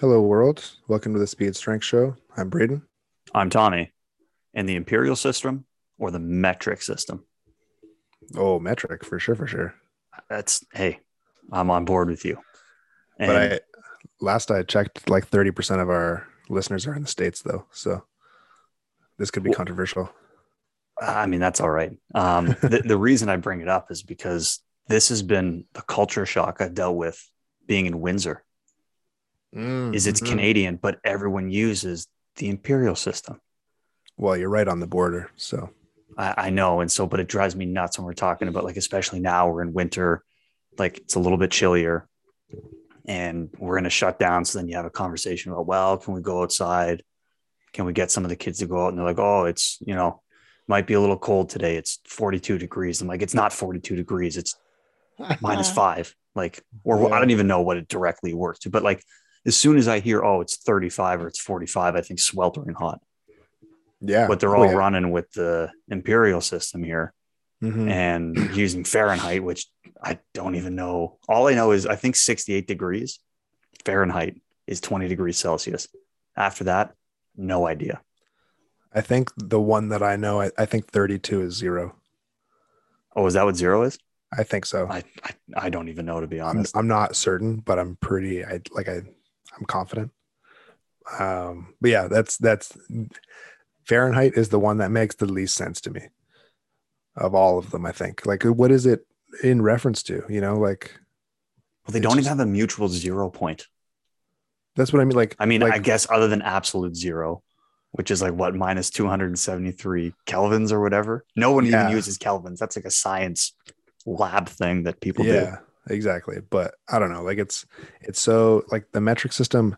Hello, world. Welcome to the Speed Strength Show. I'm Braden. I'm Tommy. And the imperial system or the metric system? Oh, metric for sure, for sure. That's hey, I'm on board with you. And but I last I checked, like 30% of our listeners are in the States though. So this could be well, controversial. I mean, that's all right. Um, the, the reason I bring it up is because this has been the culture shock I've dealt with being in Windsor. Mm, is it's mm-hmm. Canadian, but everyone uses the imperial system. Well, you're right on the border, so I, I know, and so, but it drives me nuts when we're talking about like, especially now we're in winter, like it's a little bit chillier, and we're in a shutdown. So then you have a conversation about, well, can we go outside? Can we get some of the kids to go out? And they're like, oh, it's you know, might be a little cold today. It's 42 degrees. I'm like, it's not 42 degrees. It's minus five. Like, or yeah. I don't even know what it directly works to, but like as soon as I hear, oh, it's 35 or it's 45, I think sweltering hot. Yeah. But they're oh, all yeah. running with the imperial system here mm-hmm. and using Fahrenheit, which I don't even know. All I know is I think 68 degrees Fahrenheit is 20 degrees Celsius. After that, no idea. I think the one that I know, I, I think 32 is zero. Oh, is that what zero is? I think so. I, I, I don't even know to be honest. I'm, I'm not certain, but I'm pretty I like I I'm confident. Um, but yeah, that's that's Fahrenheit is the one that makes the least sense to me of all of them. I think. Like, what is it in reference to? You know, like. Well, they don't just, even have a mutual zero point. That's what I mean. Like, I mean, like, I guess other than absolute zero, which is like what minus 273 kelvins or whatever. No one yeah. even uses kelvins. That's like a science lab thing that people yeah, do. Exactly. But I don't know. Like it's it's so like the metric system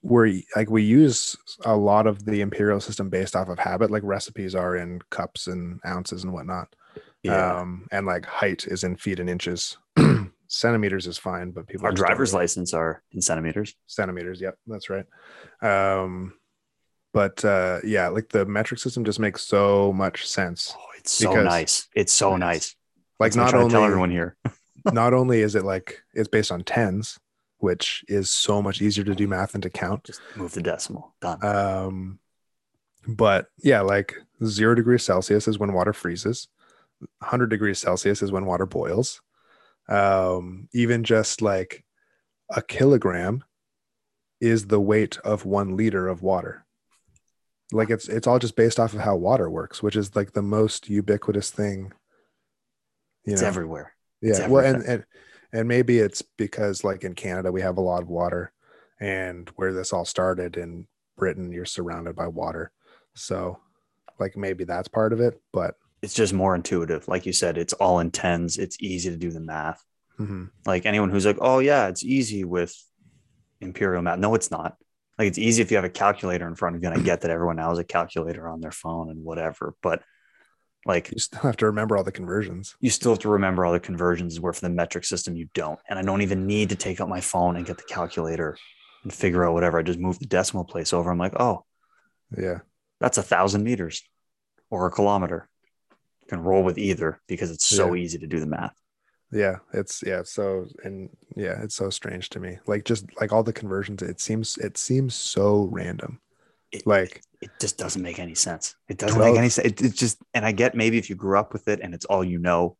where like we use a lot of the imperial system based off of habit. Like recipes are in cups and ounces and whatnot. Yeah. Um, and like height is in feet and inches. centimeters is fine, but people our driver's license are in centimeters. Centimeters, yep, that's right. Um, but uh, yeah, like the metric system just makes so much sense. Oh, it's so nice. It's so nice like not only tell everyone here not only is it like it's based on tens which is so much easier to do math and to count. Just move the decimal. Done. Um but yeah like zero degrees celsius is when water freezes. 100 degrees celsius is when water boils. Um even just like a kilogram is the weight of one liter of water. Like it's it's all just based off of how water works which is like the most ubiquitous thing you it's know? everywhere. Yeah. Well, and, and and maybe it's because like in Canada we have a lot of water, and where this all started in Britain, you're surrounded by water. So, like maybe that's part of it, but it's just more intuitive. Like you said, it's all in tens. It's easy to do the math. Mm-hmm. Like anyone who's like, oh yeah, it's easy with imperial math. No, it's not. Like it's easy if you have a calculator in front of you. And I get that everyone now has a calculator on their phone and whatever, but like you still have to remember all the conversions. You still have to remember all the conversions where for the metric system you don't. And I don't even need to take out my phone and get the calculator and figure out whatever. I just move the decimal place over. I'm like, oh, yeah, that's a thousand meters or a kilometer. You can roll with either because it's so yeah. easy to do the math. Yeah, it's yeah, so and yeah, it's so strange to me. Like just like all the conversions, it seems it seems so random. It, like it just doesn't make any sense. It doesn't 12. make any sense. It, it just, and I get maybe if you grew up with it and it's all you know,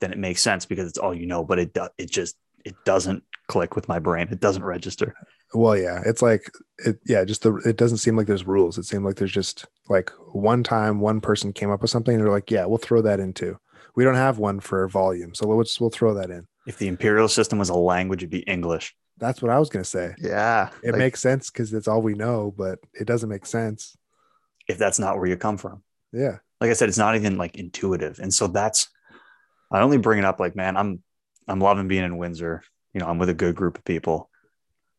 then it makes sense because it's all you know. But it it just it doesn't click with my brain. It doesn't register. Well, yeah, it's like it. Yeah, just the. It doesn't seem like there's rules. It seems like there's just like one time one person came up with something and they're like, yeah, we'll throw that into. We don't have one for volume, so let's we'll throw that in. If the imperial system was a language, it'd be English. That's what I was gonna say. Yeah, it like, makes sense because it's all we know, but it doesn't make sense if that's not where you come from. Yeah, like I said, it's not even like intuitive, and so that's. I only bring it up like, man, I'm I'm loving being in Windsor. You know, I'm with a good group of people,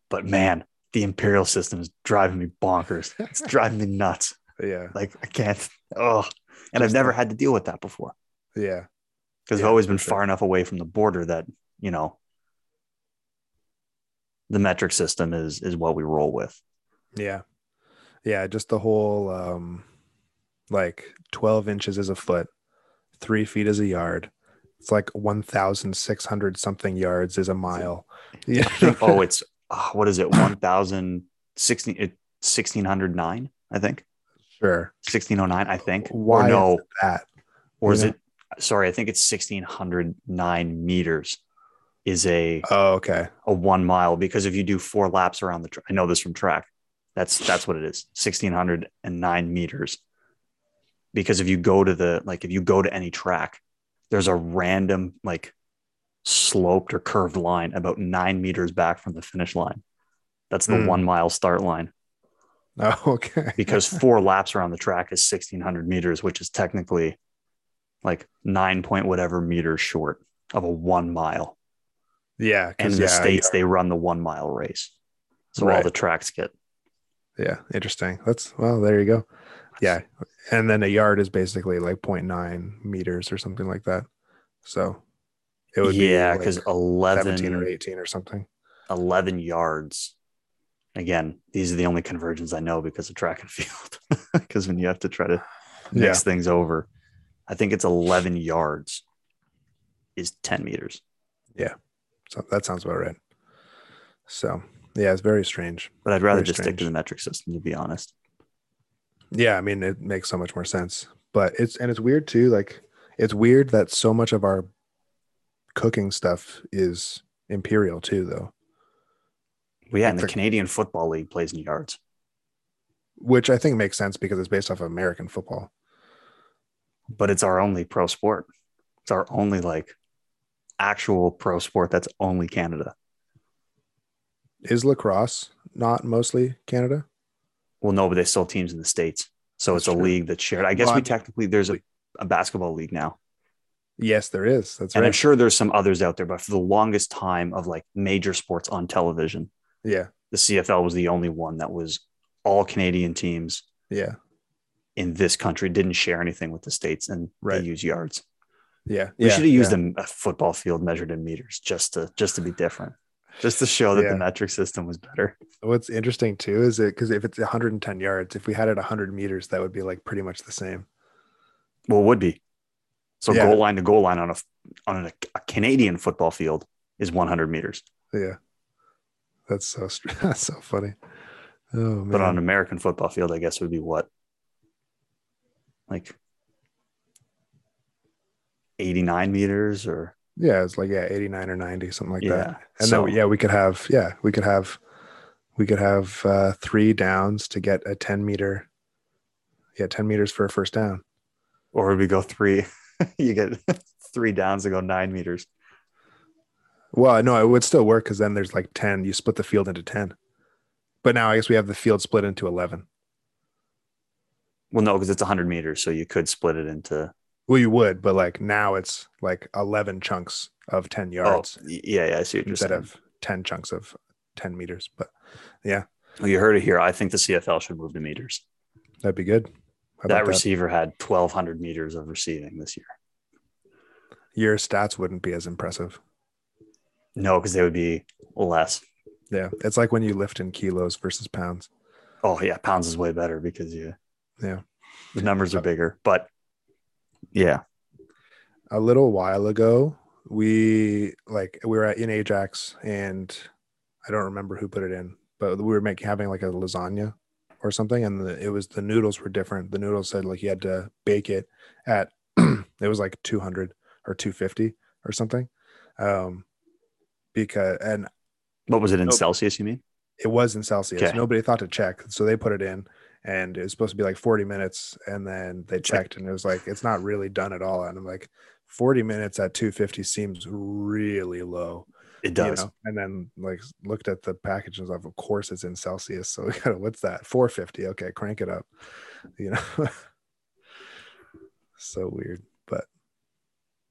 but man, the imperial system is driving me bonkers. It's driving me nuts. Yeah, like I can't. Oh, and Just I've never had to deal with that before. Yeah, because yeah, I've always been sure. far enough away from the border that you know the metric system is is what we roll with. Yeah. Yeah, just the whole um like 12 inches is a foot, 3 feet is a yard. It's like 1600 something yards is a mile. Yeah. oh, it's uh, what is it 1000 16 it- 1609 i think Sure. 1609 i think Why or no is that? or is you it sorry i think it's 1609 meters is a Oh, okay. a one mile because if you do four laps around the track i know this from track that's that's what it is 1609 meters because if you go to the like if you go to any track there's a random like sloped or curved line about nine meters back from the finish line that's the Hmm. one mile start line Oh, okay. because four laps around the track is 1600 meters which is technically like nine point whatever meters short of a one mile yeah, and in the yeah, states they run the one mile race so all the tracks get Yeah, interesting. That's well, there you go. Yeah, and then a yard is basically like 0.9 meters or something like that. So it would yeah be because like 11, 17 or 18 or something. 11 yards again these are the only conversions i know because of track and field because when you have to try to mix things over i think it's 11 yards is 10 meters So that sounds about right. So yeah, it's very strange. but i'd rather Very just stick to the metric system to be honest Yeah, I mean it makes so much more sense. But it's and it's weird too. Like it's weird that so much of our cooking stuff is imperial too, though. well, yeah and the the- canadian football league plays in yards Which I think makes sense because it's based off of American football. but it's our only pro sport it's our only like actual pro sport that's only canada Is lacrosse not mostly Canada? well no but they still have teams in the states so That's it's a league that's shared i guess Well, we technically there's a, a basketball league now Yes, there is. That's and right. I'm sure there's some others out there, but for the longest time of like major sports on television, yeah, the CFL was the only one that was all Canadian teams yeah, in this country didn't share anything with the states, and Right. they use yards. Yeah. We yeah, should have used yeah. a, a football field measured in meters just to just to be different, just to show that Yeah. the metric system was better. What's interesting too is it because if it's 110 yards, if we had it 100 meters, that would be like pretty much the same. Well, it would be. So goal line to goal line on a on a, a Canadian football field is 100 meters, Yeah, that's so that's so funny. Oh man, but on an American football field, I guess would be what, like 89 meters or yeah, it's like yeah, 89 or 90, something like yeah. that. And so, then yeah, we could have yeah, we could have we could have uh, three downs to get a 10 meter. Yeah, 10 meters for a first down. or we go three? you get three downs to go nine meters. Well, no, it would still work because then there's like 10. You split the field into 10. But now I guess we have the field split into 11. Well, no, because it's 100 meters, so you could split it into. Well, you would, but like now it's like 11 chunks of 10 yards Oh, yeah, yeah. I see what instead saying. of 10 chunks of 10 meters. But yeah. Well, you heard it here. I think the CFL should move to meters. that'd be good. That receiver had 1,200 meters of receiving this year. Your stats wouldn't be as impressive. No, because they would be less. Yeah. It's like when you lift in kilos versus pounds. Oh yeah, pounds is way better because you Yeah. the numbers are uh, bigger. But yeah, a little while ago we like we were at in ajax and i don't remember who put it in but we were making having like a lasagna or something and the, it was the noodles were different the noodles said like you had to bake it at it was like 200 or 250 or something um because and what was it in Nope. Celsius? You mean? it was in celsius Okay. nobody thought to check so they put it in and it was supposed to be like 40 minutes and then they checked and it was like it's not really done at all and i'm like 40 minutes at 250 seems really low It you does. know? and then like looked at the package and was of course it's in celsius so we got what's that? 450 okay crank it up you know? So weird but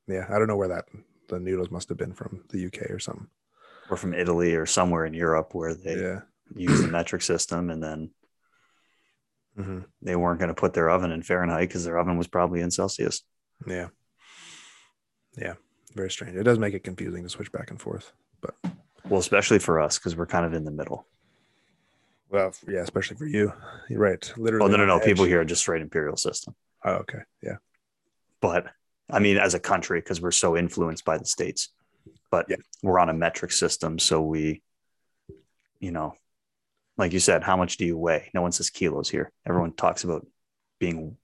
yeah i don't know where that the noodles must have been from the uk or something. Or from Italy or somewhere in Europe where they yeah. use the metric system and then Mhm. they weren't going to put their oven in Fahrenheit because their oven was probably in Celsius. Yeah. Yeah. Very strange. It does make it confusing to switch back and forth. But Well, especially for us because we're kind of in the middle. well, yeah, especially for you. You're right. Literally. Oh no, no, no. People here are just straight imperial system. Oh, okay. Yeah. But I mean, as a country, because we're so influenced by the states, but Yeah. we're on a metric system, so we you know, like you said, how much do you weigh? No one says kilos here. Everyone talks about being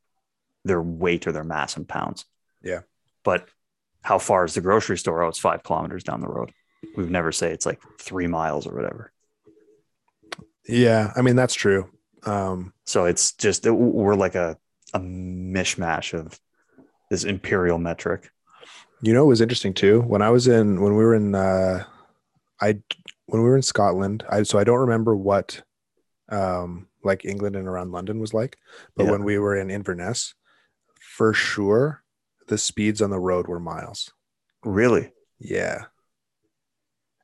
their weight or their mass in pounds. Yeah. But how far is the grocery store? Oh, it's five kilometers down the road. We've never say it's like three miles or whatever. Yeah, I mean that's true. Um, So it's just we're like a a mishmash of this imperial metric. you know, it was interesting too. When I was in, when we were in, uh, I when we were in Scotland, I so I don't remember what, um, like England and around London was like, but Yeah. when we were in Inverness, for sure, the speeds on the road were miles. Really? Yeah,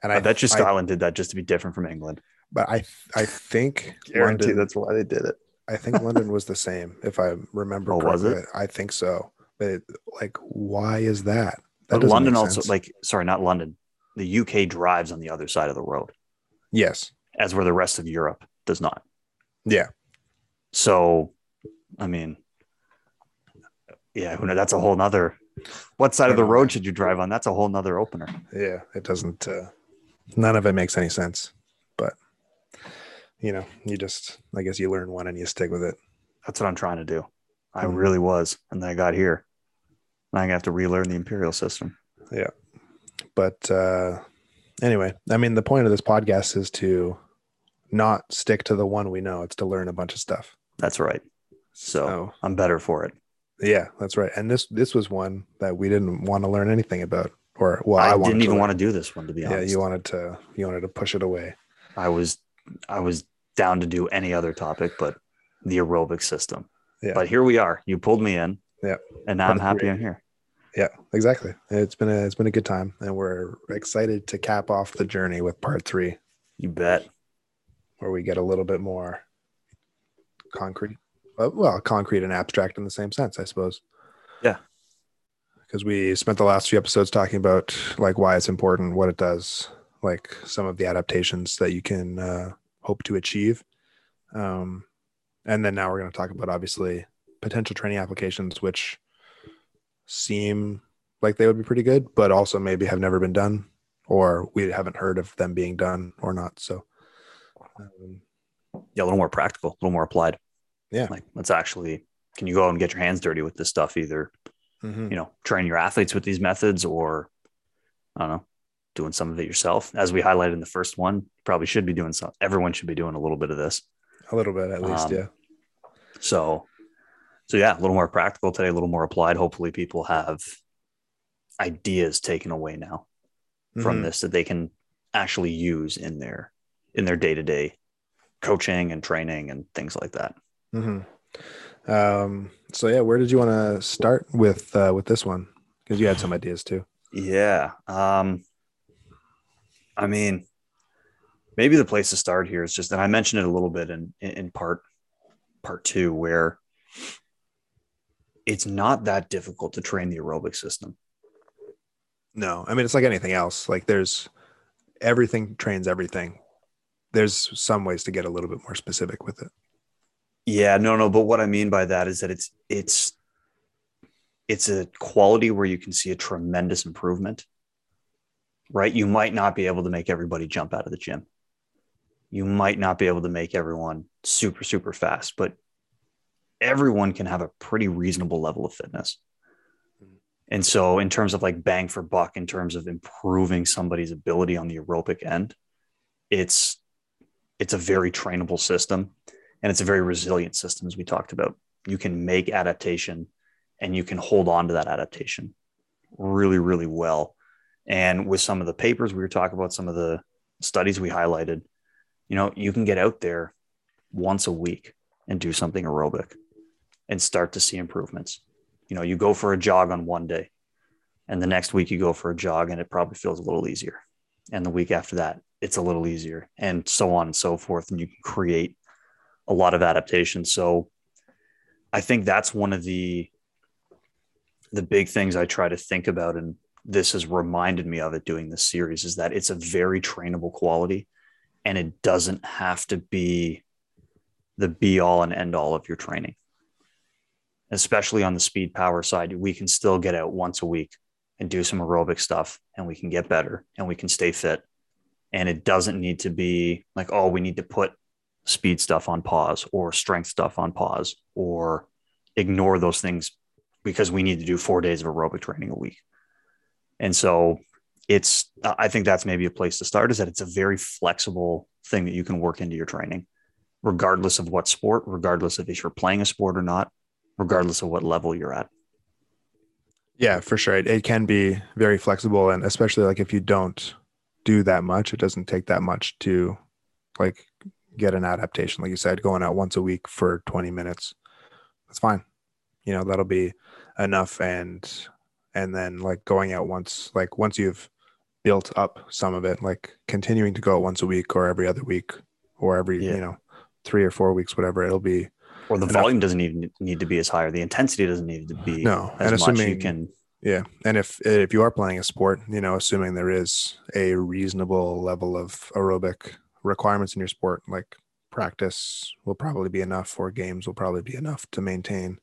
and I, bet you I- Scotland did that just to be different from England. but I I think Guarantee London, that's why they did it. I think London was the same, if I remember Oh, was correctly. it? I think so. But it, like, why is that? That But London also like sorry, not London. The UK drives on the other side of the road, yes, as where the rest of Europe does not. yeah, So, I mean, yeah, who know? That's a whole nother. What side of the I road should you drive on? That's a whole nother opener. yeah. It doesn't. Uh, none of it makes any sense. But you know, you just, I guess, you learn one and you stick with it. That's what I'm trying to do. I Mhm. really was, and then I got here. Now I'm gonna have to relearn the imperial system. Yeah, but uh, anyway, I mean, the point of this podcast is to not stick to the one we know. It's to learn a bunch of stuff. That's right. So So I'm better for it. yeah, that's right. And this this was one that we didn't want to learn anything about, or well, I, I, didn't even learn. want to do this one to be honest. Yeah, you wanted to you wanted to push it away. I was I was down to do any other topic but the aerobic system. Yeah. But here we are. You pulled me in. Yeah. And now I'm happy. I'm here. Yeah, exactly. It's been a it's been a good time, and we're excited to cap off the journey with part three, You bet. Where we get a little bit more concrete. Uh, well, concrete and abstract in the same sense, I suppose. Yeah. Because we spent the last few episodes talking about like why it's important, what it does, like some of the adaptations that you can uh, hope to achieve, um, and then now we're going to talk about obviously potential training applications, which seem like they would be pretty good, but also maybe have never been done, or we haven't heard of them being done or not. So, um, Yeah, a little more practical, a little more applied. Yeah. Like let's actually can you go out and get your hands dirty with this stuff either, mhm. you know, train your athletes with these methods or I don't know, doing some of it yourself. As we highlighted in the first one, probably should be doing some everyone should be doing a little bit of this. a little bit at least, Um, yeah. So, so yeah, a little more practical today, a little more applied. Hopefully, people have ideas taken away now from Mhm. this that they can actually use in their in their day to day coaching and training and things like that. Mhm. Um, so yeah, where did you want to start with uh, with this one? Because you had some ideas too. Yeah. Um, I mean, maybe the place to start here is just, and I mentioned it a little bit in in part part two, where it's not that difficult to train the aerobic system. No, I mean it's like anything else. Like there's everything trains everything. There's some ways to get a little bit more specific with it. Yeah, no, no. But what I mean by that is that it's it's it's a quality where you can see a tremendous improvement. Right? You might not be able to make everybody jump out of the gym. You might not be able to make everyone super, super fast, but everyone can have a pretty reasonable level of fitness. And so, in terms of like bang for buck, in terms of improving somebody's ability on the aerobic end, it's it's a very trainable system and it's a very resilient system as we talked about. You can make adaptation and you can hold on to that adaptation really really well. And with some of the papers we were talking about some of the studies we highlighted you know you can get out there once a week and do something aerobic and start to see improvements. You know you go for a jog on one day and the next week you go for a jog and it probably feels a little easier. And the week after that it's a little easier and so on and so forth and you can create a lot of adaptation so i think that's one of the the big things i try to think about and this has reminded me of it doing this series is that it's a very trainable quality and it doesn't have to be the be all and end all of your training. Especially on the speed power side we can still get out once a week and do some aerobic stuff and we can get better and we can stay fit And it doesn't need to be like, oh, we need to put speed stuff on pause or strength stuff on pause or ignore those things because we need to do four days of aerobic training a week. And so it's, I think that's maybe a place to start is that it's a very flexible thing that you can work into your training, regardless of what sport, regardless of if you're playing a sport or not, regardless of what level you're at. Yeah, for sure. It, it can be very flexible. And especially like if you don't do that much, it doesn't take that much to like get an adaptation. Like you said, going out once a week for 20 minutes, that's fine. You know, that'll be enough. And, and then like going out once, like once you've built up some of it, like continuing to go out once a week or every other week or every, yeah. you know, three or four weeks, whatever, it'll be or the enough. volume doesn't even need to be as high or the intensity doesn't need to be no as and assuming, much you can yeah and if if you are playing a sport you know assuming there is a reasonable level of aerobic requirements in your sport like practice will probably be enough or games will probably be enough to maintain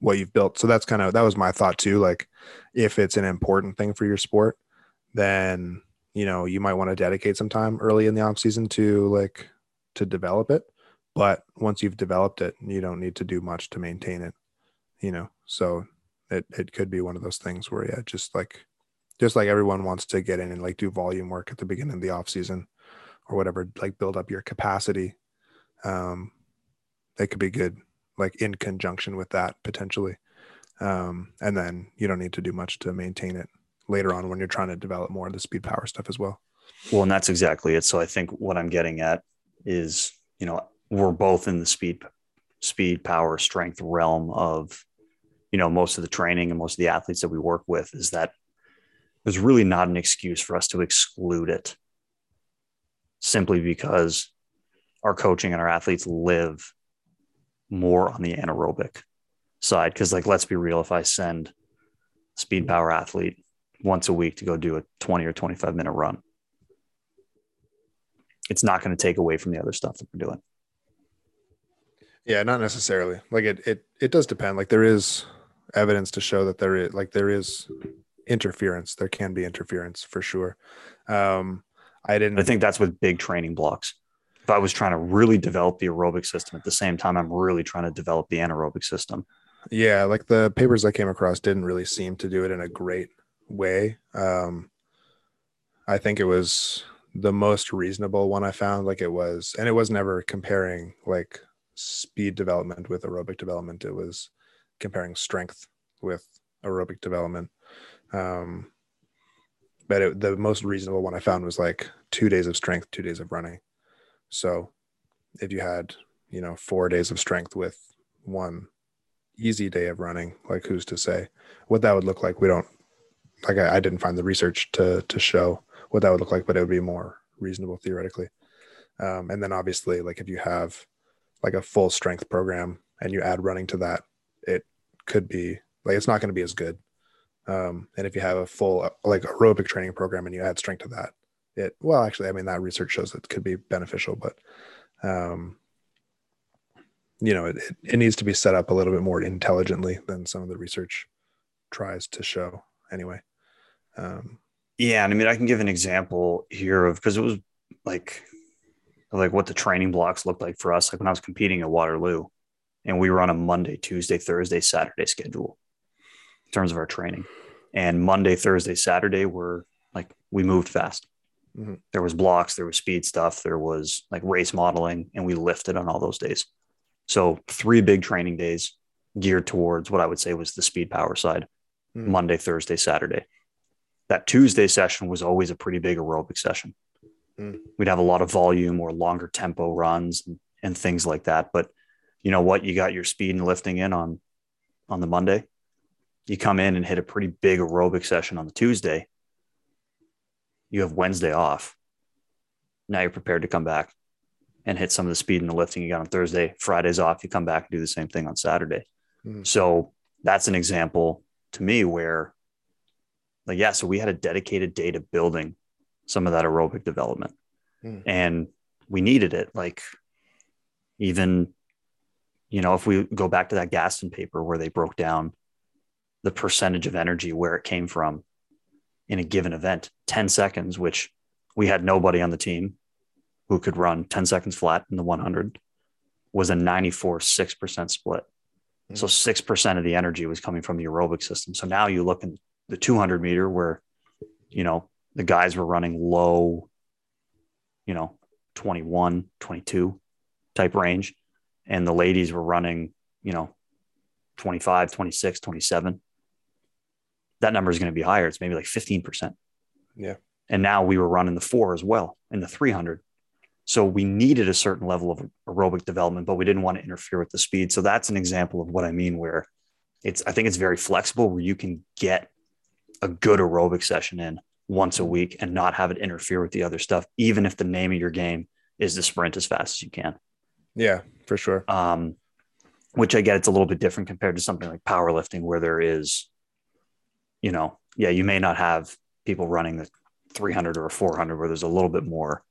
what you've built. So that's kind of that was my thought too like if it's an important thing for your sport then you know you might want to dedicate some time early in the off season to like to develop it. But once you've developed it you don't need to do much to maintain it you know? So it, it could be one of those things where yeah just like just like everyone wants to get in and like do volume work at the beginning of the off season or whatever like build up your capacity um it could be good like in conjunction with that potentially um and then you don't need to do much to maintain it later on when you're trying to develop more of the speed power stuff as well. Well and that's exactly it. So i think what i'm getting at is you know we're both in the speed speed power strength realm of you know most of the training and most of the athletes that we work with is that there's really not an excuse for us to exclude it simply because our coaching and our athletes live more on the anaerobic side because like let's be real if i send speed power athlete once a week to go do a 20 or 25 minute run it's not going to take away from the other stuff that we're doing yeah, not necessarily. Like it it it does depend. Like there is evidence to show that there is like there is interference. There can be interference for sure. Um I didn't I think that's with big training blocks. If I was trying to really develop the aerobic system at the same time I'm really trying to develop the anaerobic system. Yeah, like the papers I came across didn't really seem to do it in a great way. Um I think it was the most reasonable one I found. Like it was, and it was never comparing like speed development with aerobic development. It was comparing strength with aerobic development. Um, but it, the most reasonable one I found was like two days of strength, two days of running. So if you had, you know, four days of strength with one easy day of running, like who's to say what that would look like? We don't like I, I didn't find the research to to show what that would look like, but it would be more reasonable theoretically. Um, and then obviously, like if you have like a full strength program and you add running to that, it could be like it's not going to be as good. Um, and if you have a full like aerobic training program and you add strength to that, it well actually I mean that research shows it could be beneficial, but um, you know it, it needs to be set up a little bit more intelligently than some of the research tries to show anyway. Um, yeah, and I mean I can give an example here of because it was like like what the training blocks looked like for us. Like when I was competing at Waterloo, and we were on a Monday, Tuesday, Thursday, Saturday schedule in terms of our training. And Monday, Thursday, Saturday were like we moved fast. Mm-hmm. There was blocks, there was speed stuff, there was like race modeling, and we lifted on all those days. So three big training days geared towards what I would say was the speed power side. Mm-hmm. Monday, Thursday, Saturday. That Tuesday session was always a pretty big aerobic session. Mm. We'd have a lot of volume or longer tempo runs and, and things like that. But you know what? You got your speed and lifting in on on the Monday. You come in and hit a pretty big aerobic session on the Tuesday. You have Wednesday off. Now you're prepared to come back and hit some of the speed and the lifting you got on Thursday. Friday's off. You come back and do the same thing on Saturday. Mm. So that's an example to me where, like, yeah, so we had a dedicated day to building some of that aerobic development. Mm. And we needed it. Like, even, you know, if we go back to that Gastin paper where they broke down the percentage of energy where it came from in a given event, 10 seconds, which we had nobody on the team who could run 10 seconds flat in the 100 was a 94 6% split. Hmm. So 6% of the energy was coming from the aerobic system. So now you look in the 200 meter where, you know, the guys were running low, you know, 21, 22 type range. And the ladies were running, you know, 25, 26, 27. That number is going to be higher. It's maybe like 15%. Yeah. And now we were running the four as well in the 300. So we needed a certain level of aerobic development, but we didn't want to interfere with the speed. So that's an example of what I mean, where it's, I think it's very flexible where you can get a good aerobic session in once a week and not have it interfere with the other stuff, even if the name of your game is to sprint as fast as you can. Yeah, for sure. Um, which I get it's a little bit different compared to something like powerlifting, where there is, you know, yeah, you may not have people running the 300 or 400 where there's a little bit more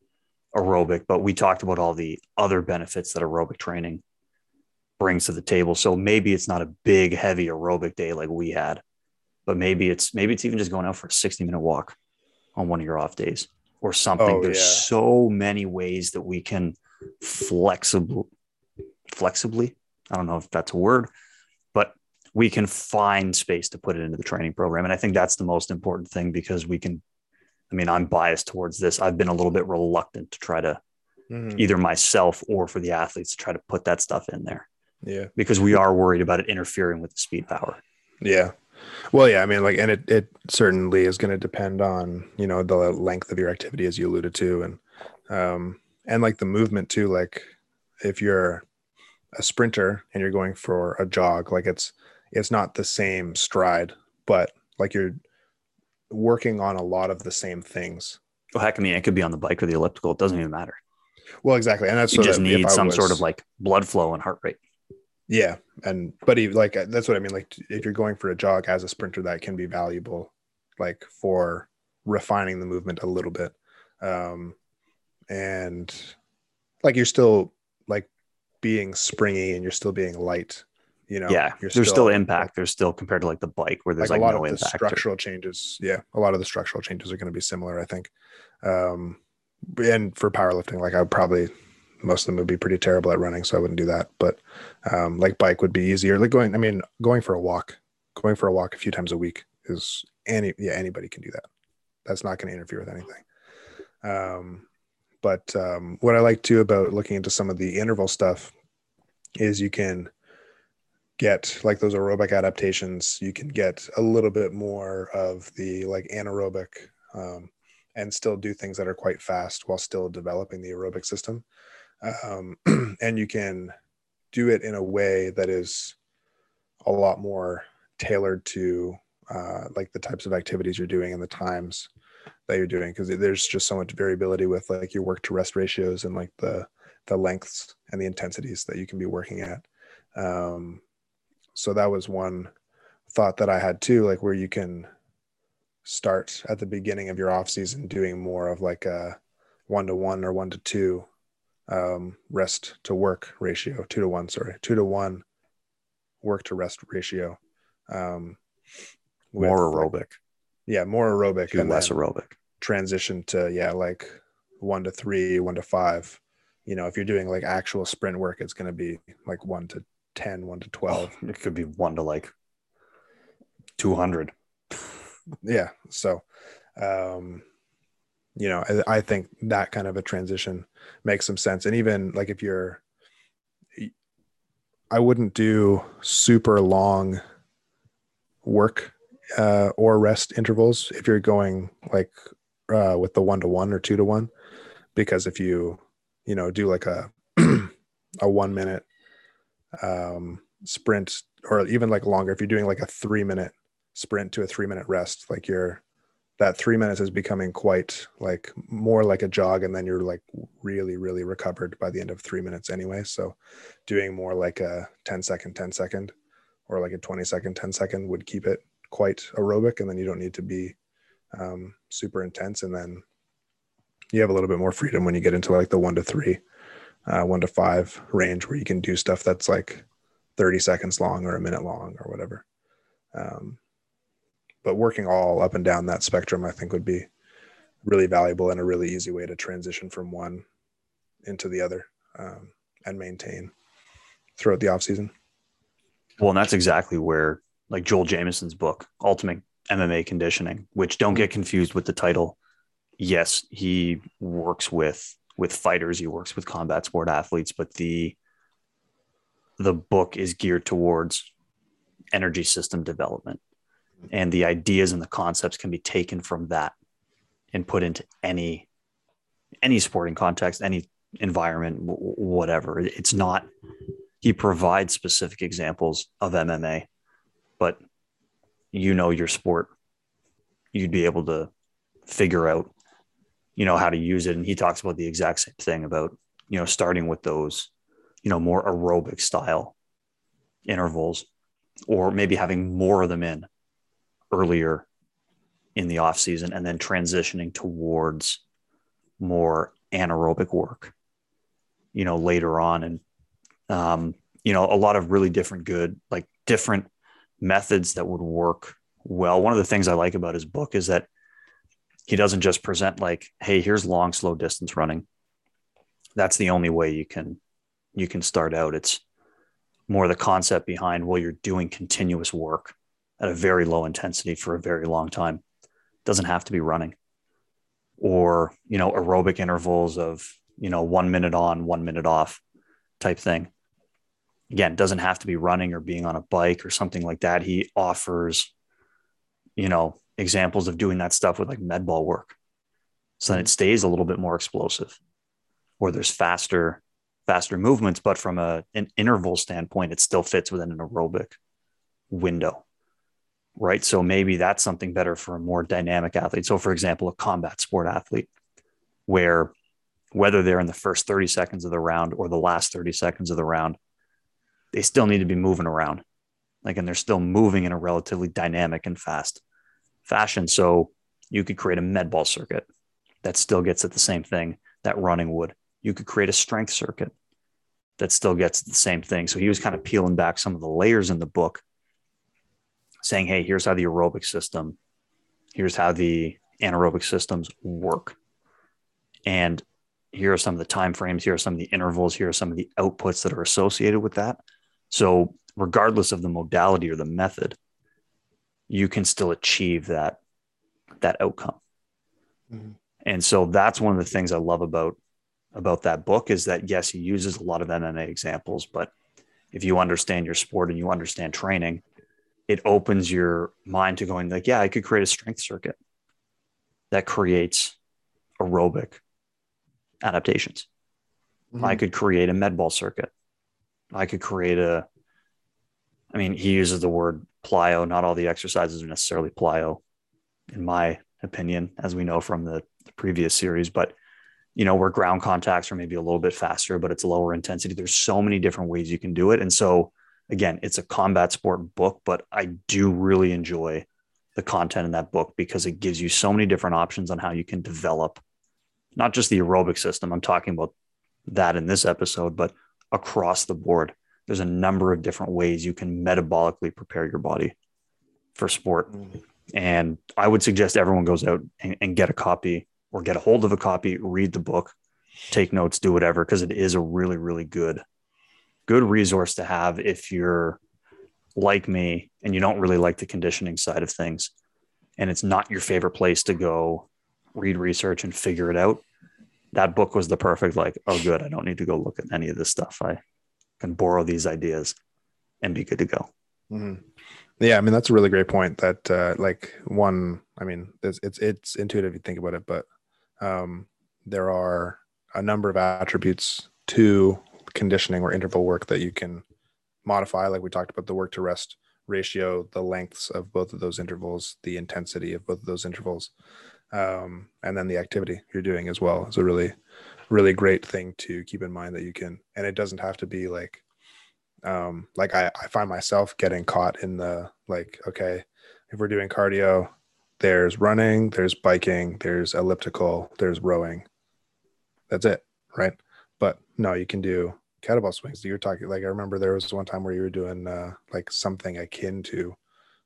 aerobic, but we talked about all the other benefits that aerobic training brings to the table. So maybe it's not a big, heavy aerobic day like we had, but maybe it's maybe it's even just going out for a 60 minute walk on one of your off days or something. Oh, There's yeah. so many ways that we can flexible flexibly. I don't know if that's a word, but we can find space to put it into the training program. And I think that's the most important thing because we can, I mean, I'm biased towards this. I've been a little bit reluctant to try to Mhm. either myself or for the athletes to try to put that stuff in there Yeah. because we are worried about it interfering with the speed power. Yeah. Well, yeah, I mean, like, and it, it certainly is going to depend on, you know, the length of your activity, as you alluded to, and, um, and like the movement too. Like, if you're a sprinter and you're going for a jog, like it's, it's not the same stride, but like you're working on a lot of the same things. Well, heck, I mean, it could be on the bike or the elliptical. It doesn't even matter. Well, exactly. And that's You so just that need some sort of like blood flow and heart rate. Yeah, and but even like uh, that's what I mean. Like if you're going for a jog as a sprinter, that can be valuable, like for refining the movement a little bit, um, and like you're still like being springy and you're still being light. You know, yeah, you're there's still, impact. There's still compared to like the bike where there's like, like, a lot no of the impact. or- structural changes. Yeah, a lot of the structural changes are going to be similar. I think, um, and for powerlifting, like I would probably most of them would be pretty terrible at running, so I wouldn't do that. But um, like bike would be easier. Like going, I mean, going for a walk, going for a walk a few times a week is any yeah anybody can do that. That's not going to interfere with anything. Um, but um, what I like too about looking into some of the interval stuff is you can get like those aerobic adaptations. You can get a little bit more of the like anaerobic um, and still do things that are quite fast while still developing the aerobic system. Um, and you can do it in a way that is a lot more tailored to uh, like the types of activities you're doing and the times that you're doing because there's just so much variability with like your work to rest ratios and like the the lengths and the intensities that you can be working at. Um, so that was one thought that i had too like where you can start at the beginning of your off season doing more of like a one to one or one to two um, rest to work ratio two to one sorry two to one work to rest ratio um, with, more aerobic, yeah more aerobic and less aerobic. transition to yeah like one to three one to five you know if you're doing like actual sprint work it's going to be like one to 10 one to 12 It could be one to like 200. yeah so um you know I, I think that kind of a transition makes some sense and even like if you're i wouldn't do super long work uh or rest intervals if you're going like uh with the one to one or two to one because if you you know do like a a one minute um sprint or even like longer if you're doing like a three minute sprint to a three minute rest like you're that three minutes is becoming quite like more like a jog and then you're like really really recovered by the end of three minutes anyway. So doing more like a 10 second 10 second or like a 20 second 10 second would keep it quite aerobic and then you don't need to be um, super intense and then you have a little bit more freedom when you get into like the one to three uh, one to five range where you can do stuff that's like 30 seconds long or a minute long or whatever um, but working all up and down that spectrum i think would be really valuable and a really easy way to transition from one into the other um, and maintain throughout the off season. Well, and that's exactly where like Joel Jamieson's book, Ultimate MMA Conditioning, which don't get confused with the title. Yes, he works with with fighters, he works with combat sport athletes, but the the book is geared towards energy system development. And the ideas and the concepts can be taken from that and put into any any sporting context, any environment, whatever. It's not. He provides specific examples of MMA, but you know your sport, you'd be able to figure out, you know, how to use it. And he talks about the exact same thing about you know starting with those, you know, more aerobic style intervals, or maybe having more of them in earlier in the off season and then transitioning towards more anaerobic work you know later on and um, you know a lot of really different good like different methods that would work well. One of the things i like about his book is that he doesn't just present like hey here's long slow distance running. That's the only way you can you can start out. It's more the concept behind well you're doing continuous work at a very low intensity for a very long time. Doesn't have to be running. Or you know aerobic intervals of you know one minute on one minute off type thing again doesn't have to be running or being on a bike or something like that he offers you know examples of doing that stuff with like med ball work so then it mm-hmm. stays a little bit more explosive or there's faster faster movements but from a, an interval standpoint it still fits within an aerobic window right? So maybe that's something better for a more dynamic athlete. So, for example, a combat sport athlete, where whether they're in the first 30 seconds of the round or the last 30 seconds of the round, they still need to be moving around. Like, and they're still moving in a relatively dynamic and fast fashion. So, you could create a med ball circuit that still gets at the same thing that running would. You could create a strength circuit that still gets the same thing. So, he was kind of peeling back some of the layers in the book saying, hey, here's how the aerobic system, here's how the anaerobic systems work. And here are some of the time frames, here are some of the intervals, here are some of the outputs that are associated with that. So, regardless of the modality or the method, you can still achieve that that outcome. Mm-hmm. And so that's one of the things I love about about that book is that yes, he uses a lot of MMA examples, but if you understand your sport and you understand training, it opens your mind to going like, yeah, I could create a strength circuit that creates aerobic adaptations. Mm-hmm. I could create a med ball circuit. I could create a, I mean, he uses the word plyo. Not all the exercises are necessarily plyo, in my opinion, as we know from the, the previous series, but you know, where ground contacts are maybe a little bit faster, but it's lower intensity. There's so many different ways you can do it. And so again, it's a combat sport book, but I do really enjoy the content in that book because it gives you so many different options on how you can develop not just the aerobic system. I'm talking about that in this episode, but across the board. There's a number of different ways you can metabolically prepare your body for sport. And I would suggest everyone goes out and, and get a copy or get a hold of a copy, read the book, take notes, do whatever, because it is a really, really good good resource to have if you're like me and you don't really like the conditioning side of things and it's not your favorite place to go read research and figure it out that book was the perfect like oh good i don't need to go look at any of this stuff. I can borrow these ideas and be good to go. Mm-hmm. yeah i mean that's a really great point that uh, like one i mean it's, it's it's intuitive if you think about it but um, there are a number of attributes to conditioning or interval work that you can modify. Like we talked about the work to rest ratio the lengths of both of those intervals the intensity of both of those intervals um, and then the activity you're doing as well is a really really great thing to keep in mind that you can and it doesn't have to be like um like I, I find myself getting caught in the like okay if we're doing cardio there's running there's biking there's elliptical there's rowing that's it right but no you can do kettlebell swings. You're talking like I remember there was one time where you were doing uh, like something akin to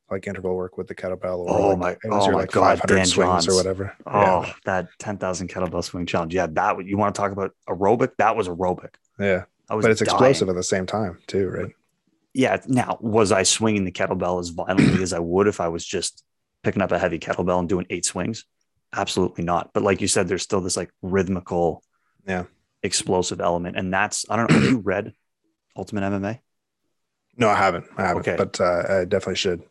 like interval work with the kettlebell or Oh like, my- oh my like God, 500 Dan swings Johns. or whatever. Oh, that 10,000 kettlebell swing challenge. Yeah, that you want to talk about aerobic? That was aerobic. Yeah. yeah. I was But it's dying. explosive at the same time too, right? Yeah. Now, was I swinging the kettlebell as violently as I would if I was just picking up a heavy kettlebell and doing eight swings? Absolutely not. But like you said, there's still this like rhythmical, Yeah. explosive element. And that's, I don't know, have you read Ultimate MMA? No, I haven't. I haven't. Okay. But uh, I definitely should.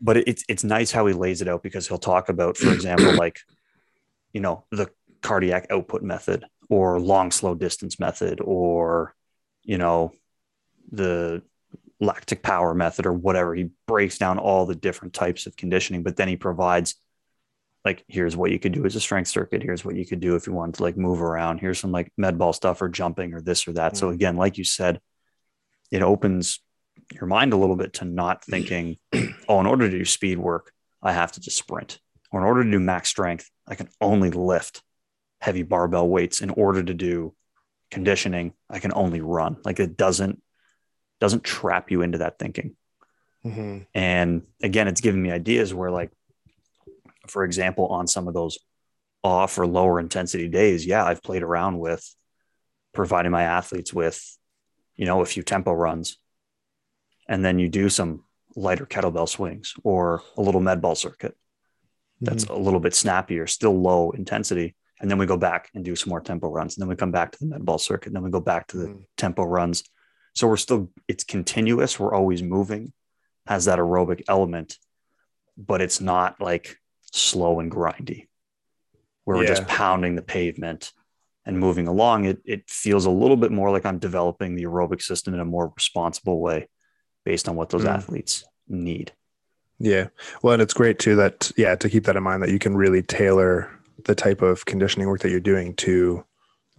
But it's it's nice how he lays it out because he'll talk about, for example, like you know the cardiac output method or long slow distance method or you know the lactic power method or whatever. He breaks down all the different types of conditioning, but then he provides like here's what you could do as a strength circuit. Here's what you could do if you wanted to like move around. Here's some like med ball stuff or jumping or this or that. So Mhm. again, like you said, it opens your mind a little bit to not thinking, oh, in order to do speed work, I have to just sprint. Or in order to do max strength, I can only lift heavy barbell weights. In order to do conditioning, I can only run. Like it doesn't doesn't trap you into that thinking. Mm-hmm. And again, it's giving me ideas where, like, for example, on some of those off or lower intensity days, yeah, I've played around with providing my athletes with, you know, a few tempo runs. And then you do some lighter kettlebell swings or a little med ball circuit that's Mm-hmm. a little bit snappier, still low intensity. And then we go back and do some more tempo runs. And then we come back to the med ball circuit. And then we go back to the Mhm. tempo runs. So we're still, it's continuous. We're always moving, has that aerobic element, but it's not like slow and grindy where we're just pounding the pavement and moving along. It, it feels a little bit more like I'm developing the aerobic system in a more responsible way based on what those Mm. athletes need. Yeah. Well, and it's great too that, yeah, to keep that in mind that you can really tailor the type of conditioning work that you're doing to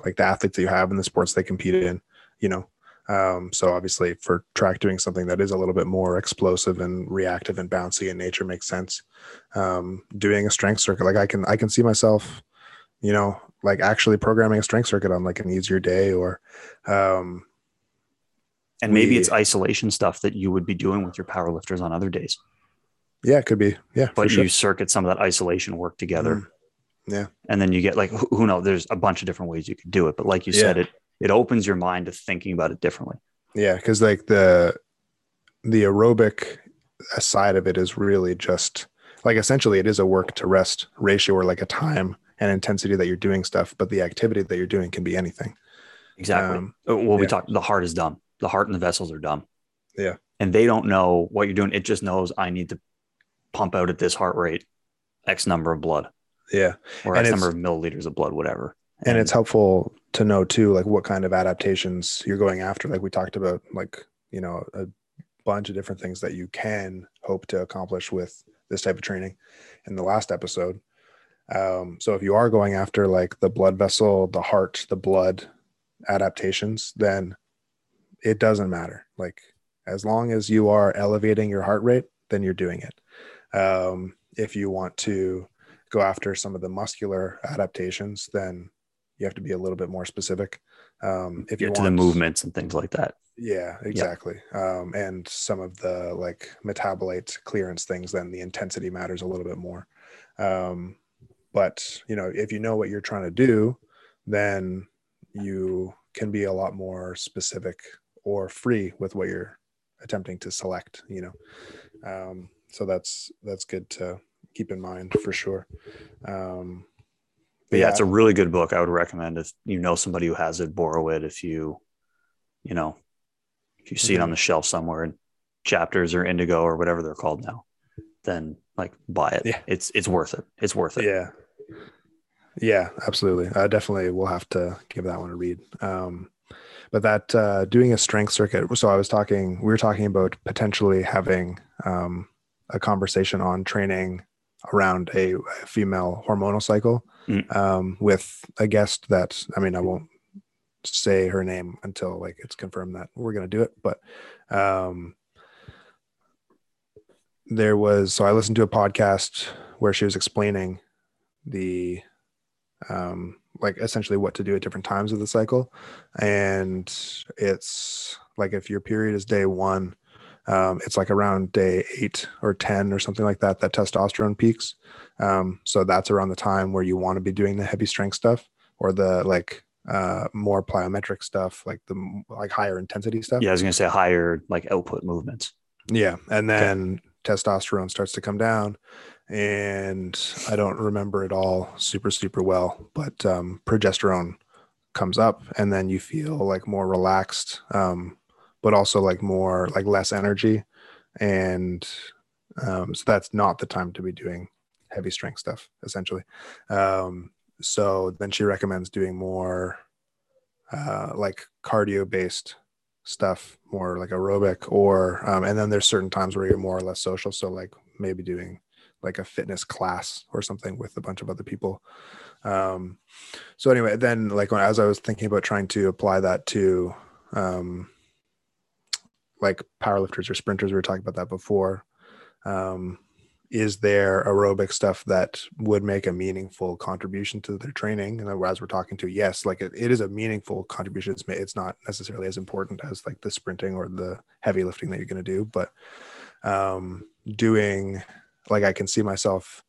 like the athletes that you have in the sports they compete in, you know. Um, so obviously for track doing something that is a little bit more explosive and reactive and bouncy in nature makes sense. Um, doing a strength circuit, like I can, I can see myself, you know, like actually programming a strength circuit on like an easier day or, um, And maybe We- it's isolation stuff that you would be doing with your power lifters on other days, yeah, it could be. Yeah. but sure. you circuit some of that isolation work together. Mhm. Yeah. And then you get like, who, who knows? There's a bunch of different ways you could do it. But like you Yeah. said, it, it opens your mind to thinking about it differently. Yeah, because like the the aerobic side of it is really just like essentially it is a work to rest ratio or like a time and intensity that you're doing stuff, but the activity that you're doing can be anything. Exactly. Um, Uh, well, we talked, the heart is dumb. The heart and the vessels are dumb. Yeah. And they don't know what you're doing. It just knows I need to pump out at this heart rate, X number of blood Yeah, or And X number of milliliters of blood, whatever. and it's helpful to know too, like what kind of adaptations you're going after. Like we talked about, like you know, a bunch of different things that you can hope to accomplish with this type of training in the last episode. Um, so if you are going after like the blood vessel, the heart, the blood adaptations, then it doesn't matter. Like as long as you are elevating your heart rate, then you're doing it. Um, if you want to go after some of the muscular adaptations, then you have to be a little bit more specific. Um, if you get to the movements and things like that. yeah, exactly. Um, and some of the like metabolite clearance things, then the intensity matters a little bit more. Um, but you know, if you know what you're trying to do, then you can be a lot more specific or free with what you're attempting to select. You know, um, so that's that's good to keep in mind for sure. Um, But yeah, it's a really good book. I would recommend if you know somebody who has it, borrow it. If you, you know, if you see it on Mhm. the shelf somewhere in chapters or indigo or whatever they're called now, then like buy it. Yeah. It's it's worth it. It's worth it. Yeah. Yeah, absolutely. I definitely will have to give that one a read. Um, but that uh, doing a strength circuit. So I was talking, we were talking about potentially having um, a conversation on training around a, female hormonal cycle Mm. um, with a guest that, I mean, I won't say her name until like it's confirmed that we're going to do it. But um, there was, so I listened to a podcast where she was explaining the um like essentially what to do at different times of the cycle and it's like if your period is day one um, it's like around day eight or 10 or something like that, that testosterone peaks. Um, so that's around the time where you want to be doing the heavy strength stuff or the like uh, more plyometric stuff, like the like higher intensity stuff. Yeah, I was gonna say higher like output movements. Yeah, and then okay. testosterone starts to come down, and I don't remember it all super super well, but um, progesterone comes up, and then you feel like more relaxed, um, but also like more like less energy, and um, so that's not the time to be doing heavy strength stuff essentially. Um, so then she recommends doing more uh, like cardio based stuff, more like aerobic, or um, and then there's certain times where you're more or less social. So like maybe doing like a fitness class or something with a bunch of other people. Um, so anyway, then like when, as I was thinking about trying to apply that to um, like powerlifters or sprinters, we were talking about that before. Um, is there aerobic stuff that would make a meaningful contribution to their training and as we're talking to yes like it, it is a meaningful contribution it's, it's not necessarily as important as like the sprinting or the heavy lifting that you're going to do but um doing like i can see myself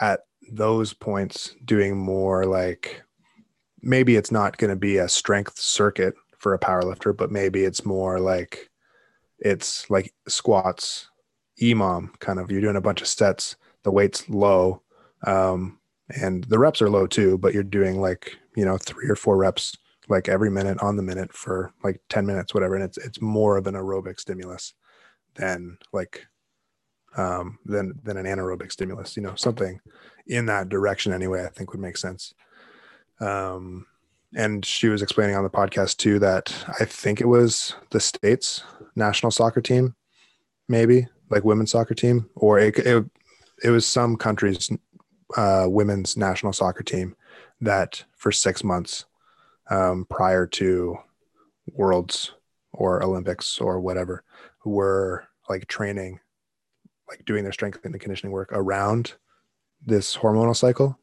at those points doing more like maybe it's not going to be a strength circuit for a power lifter but maybe it's more like it's like squats EMOM kind of. You're doing a bunch of sets, the weight's low, um, and the reps are low too, but you're doing like, you know, three or four reps like every minute on the minute for like 10 minutes, whatever. And it's it's more of an aerobic stimulus than like um than than an anaerobic stimulus, you know, something in that direction anyway, I think would make sense. Um and she was explaining on the podcast too that I think it was the states national soccer team, maybe like women's soccer team, or it it, it was some countries' uh, women's national soccer team that for six months um, prior to worlds or Olympics or whatever were like training, like doing their strength and conditioning work around this hormonal cycle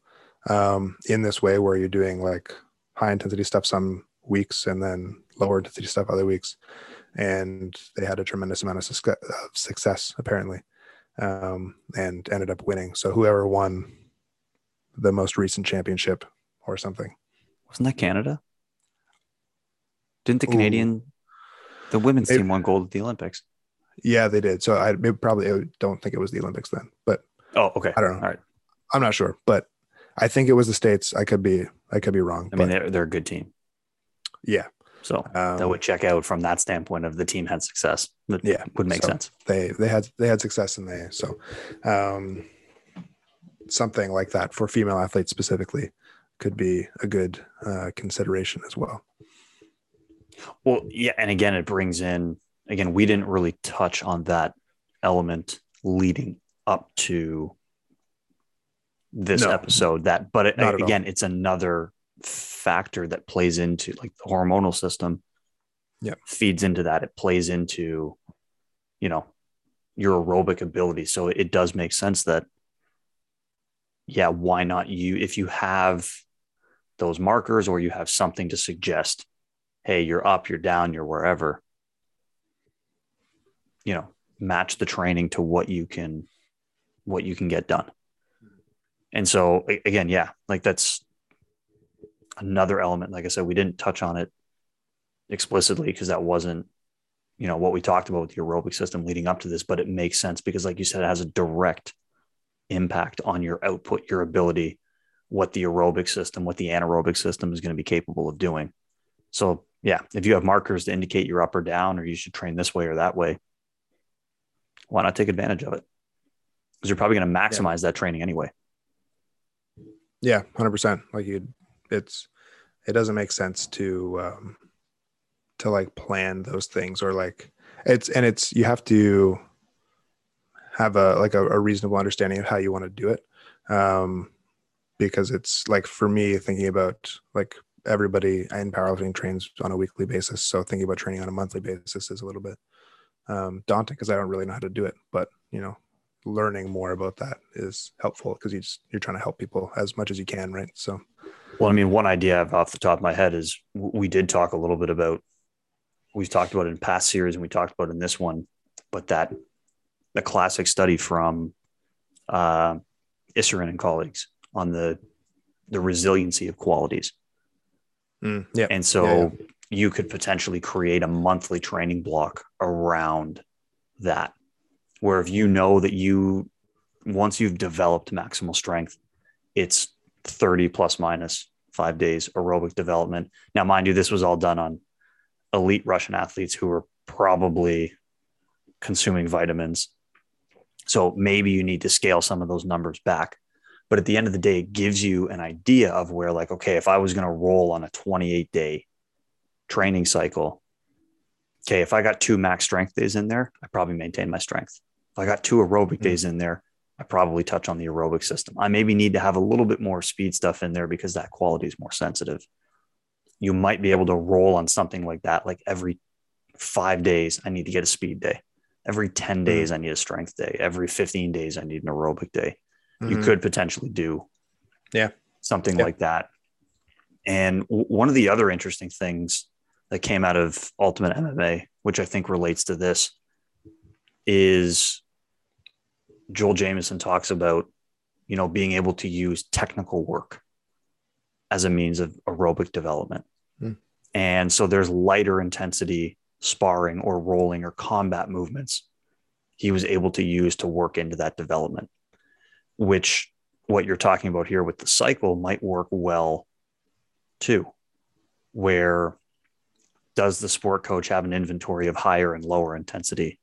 um, in this way where you're doing like high intensity stuff some weeks and then lower intensity stuff other weeks. And they had a tremendous amount of success apparently um, and ended up winning. So whoever won the most recent championship or something. Wasn't that canada? Didn't the canadian Ooh. the women's it, team won gold at the olympics yeah they did. So i probably I don't think it was the olympics then but oh okay. I don't know. All right i'm not sure but i think it was the states. I could be i could be wrong i mean they're, they're a good team. Yeah. So um, that would check out from that standpoint of the team had success. That yeah, would make so sense. They they had they had success and they so um, something like that for female athletes specifically could be a good uh, consideration as well. Well, yeah, and again, it brings in again we didn't really touch on that element leading up to this no, episode that but it, again all. it's another factor that plays into like the hormonal system yeah feeds into that. It plays into you know your aerobic ability. So it does make sense that yeah why not you if you have those markers or you have something to suggest hey you're up you're down you're wherever you know match the training to what you can what you can get done and so again yeah like that's another element. Like I said, we didn't touch on it explicitly because that wasn't, you know, what we talked about with the aerobic system leading up to this, but it makes sense because, like you said, it has a direct impact on your output, your ability, what the aerobic system, what the anaerobic system is going to be capable of doing. So, yeah, if you have markers to indicate you're up or down, or you should train this way or that way, why not take advantage of it? Because you're probably going to maximize yeah. that training anyway. Yeah, hundred percent. Like you it's it doesn't make sense to um to like plan those things or like it's and it's you have to have a like a, a reasonable understanding of how you want to do it um because it's like for me thinking about like everybody in powerlifting trains on a weekly basis so thinking about training on a monthly basis is a little bit um, daunting because i don't really know how to do it but you know learning more about that is helpful because you just you're trying to help people as much as you can right so well, I mean, one idea I have off the top of my head is we did talk a little bit about, we've talked about it in past series and we talked about in this one, but that the classic study from uh, Issurin and colleagues on the the resiliency of qualities. Mm, yeah. And so Yeah, you could potentially create a monthly training block around that, where if you know that you, once you've developed maximal strength, it's 30 plus minus five days aerobic development. Now, mind you, this was all done on elite Russian athletes who were probably consuming vitamins. So maybe you need to scale some of those numbers back. But at the end of the day, it gives you an idea of where, like, okay, if I was going to roll on a 28 day training cycle, okay, if I got two max strength days in there, I probably maintain my strength. If I got two aerobic Mhm. days in there, I probably touch on the aerobic system. I maybe need to have a little bit more speed stuff in there because that quality is more sensitive. You might be able to roll on something like that, like every five days, I need to get a speed day. Every 10 days, I need a strength day. Every 15 days, I need an aerobic day you Mhm. could potentially do Yeah. something Yeah. like that and w- one of the other interesting things that came out of ultimate mma which i think relates to this is joel jamieson talks about you know being able to use technical work as a means of aerobic development Hmm. and so there's lighter intensity sparring or rolling or combat movements he was able to use to work into that development which what you're talking about here with the cycle might work well too. Where does the sport coach have an inventory of higher and lower intensity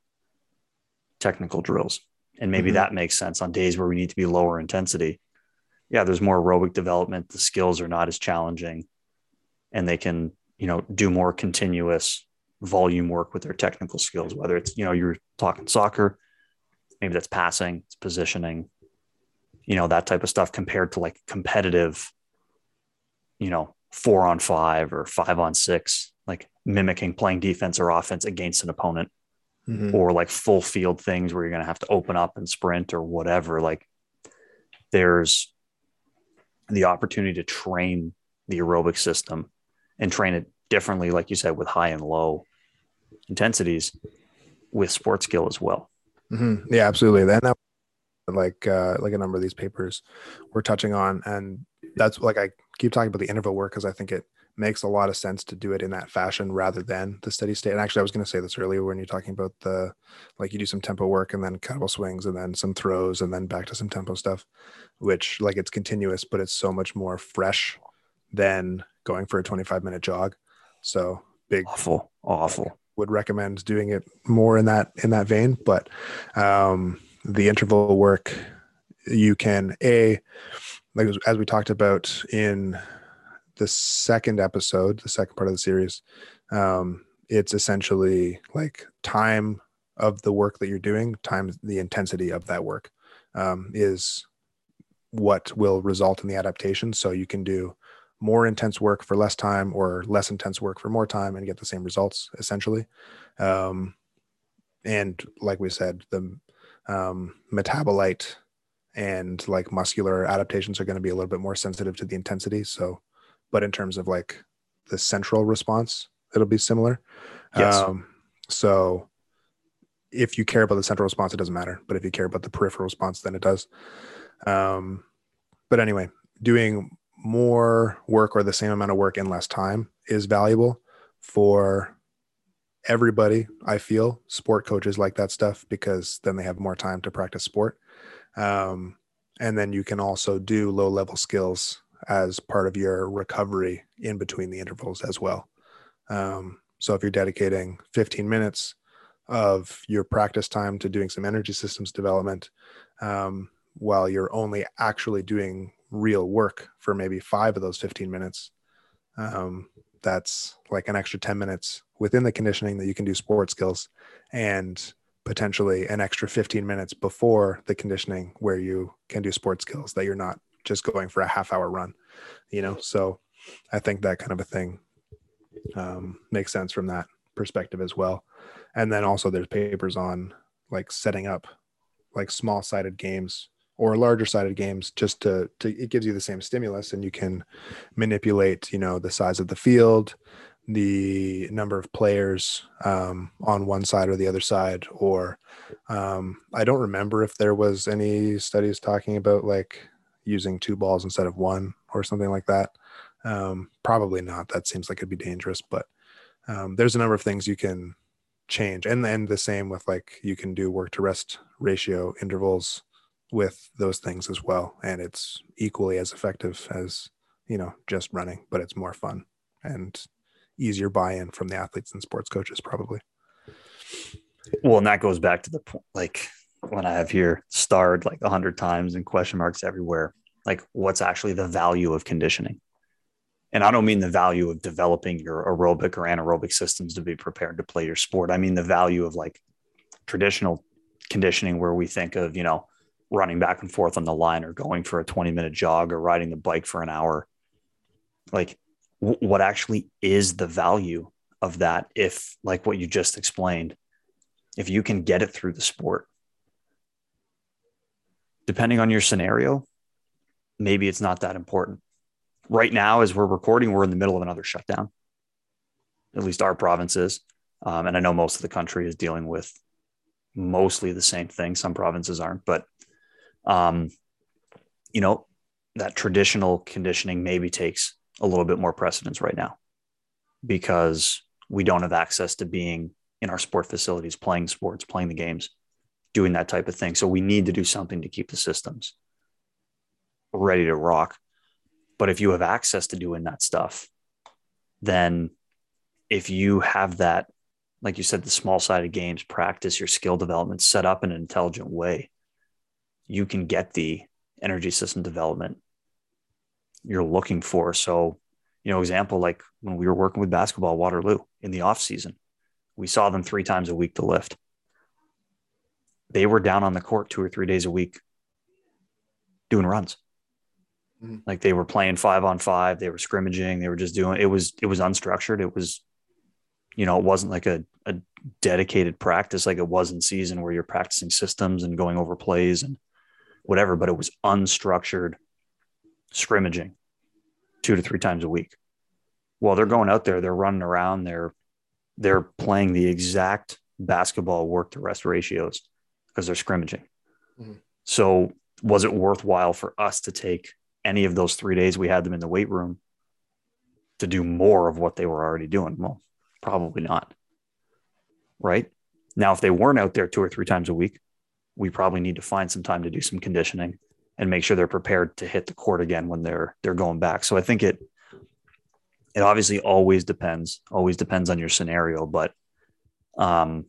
technical drills? And maybe Mhm. that makes sense on days where we need to be lower intensity. Yeah, there's more aerobic development. The skills are not as challenging and they can, you know, do more continuous volume work with their technical skills, whether it's, you know, you're talking soccer, maybe that's passing, it's positioning, you know, that type of stuff compared to like competitive, you know, four on five or five on six, mimicking playing defense or offense against an opponent Mhm. or like full field things where you're going to have to open up and sprint or whatever. Like there's the opportunity to train the aerobic system and train it differently, like you said, with high and low intensities with sport skill as well. Mhm. Yeah, absolutely. That, like uh, like a number of these papers we're touching on, and that's like I keep talking about the interval work because I think it makes a lot of sense to do it in that fashion rather than the steady state. And actually, I was going to say this earlier when you're talking about the like you do some tempo work and then kettlebell swings and then some throws and then back to some tempo stuff, which like it's continuous, but it's so much more fresh than going for a 25 minute jog. So big Awful, awful. would recommend doing it more in that in that vein but um the interval work you can a like as- as we talked about in the second episode the second part of the series um it's essentially like time of the work that you're doing times the intensity of that work um, is what will result in the adaptation. So you can do more intense work for less time or less intense work for more time and get the same results essentially. Um, and like we said the um, metabolite and like muscular adaptations are going to be a little bit more sensitive to the intensity. So but in terms of like the central response it'll be similar. Yes. um, so if you care about the central response it doesn't matter. But if you care about the peripheral response then it does. Um, but anyway doing more work or the same amount of work in less time is valuable for everybody i feel sport coaches like that stuff because then they have more time to practice sport. Um, and then you can also do low level skills as part of your recovery in between the intervals as well. Um, so if you're dedicating 15 minutes of your practice time to doing some energy systems development um, while you're only actually doing real work for maybe five of those 15 minutes um, that's like an extra 10 minutes within the conditioning that you can do sport skills and potentially an extra 15 minutes before the conditioning where you can do sport skills that you're not just going for a half hour run you know? So i think that kind of a thing um, makes sense from that perspective as well. And then also there's papers on like setting up like small sided games or larger sided games just to, to it gives you the same stimulus and you can manipulate you know the size of the field the number of players um, on one side or the other side or um, i don't remember if there was any studies talking about like using two balls instead of one or something like that. Um, probably not. That seems like it'd be dangerous but um, there's a number of things you can change. And then the same with like you can do work to rest ratio intervals with those things as well. And it's equally as effective as you know just running but it's more fun and easier buy-in from the athletes and sports coaches probably. Well and that goes back to the point like when i have here starred like a hundred times and question marks everywhere like what's actually the value of conditioning and I don't mean the value of developing your aerobic or anaerobic systems to be prepared to play your sport. I mean the value of like traditional conditioning where we think of, you know, running back and forth on the line or going for a 20 minute jog or riding the bike for an hour. Like w- what actually is the value of that if like what you just explained, if you can get it through the sport. Depending on your scenario, maybe it's not that important right now, as we're recording, we're in the middle of another shutdown. At least our province is. Um, and I know most of the country is dealing with mostly the same thing. Some provinces aren't, but, um, you know, that traditional conditioning maybe takes a little bit more precedence right now because we don't have access to being in our sport facilities, playing sports, playing the games, doing that type of thing. So we need to do something to keep the systems ready to rock. But if you have access to doing that stuff, then if you have that, like you said, the small sided games, practice your skill development set up in an intelligent way, you can get the energy system development you're looking for. So, you know, example like when we were working with basketball Waterloo in the off season, we saw them three times a week to lift. They were down on the court two or three days a week doing runs. Mm-hmm. Like they were playing five on five, they were scrimmaging, they were just doing it was it was unstructured. It was, you know, it wasn't like a, a dedicated practice like it was in season where you're practicing systems and going over plays and whatever, but it was unstructured scrimmaging two to three times a week. While they're going out there, they're running around, they're they're playing the exact basketball work to rest ratios because they're scrimmaging. Mm-hmm. So was it worthwhile for us to take any of those three days we had them in the weight room to do more of what they were already doing? Well, probably not. Right. Now, if they weren't out there two or three times a week, we probably need to find some time to do some conditioning and make sure they're prepared to hit the court again when they're they're going back. So I think it it obviously always depends, always depends on your scenario, but um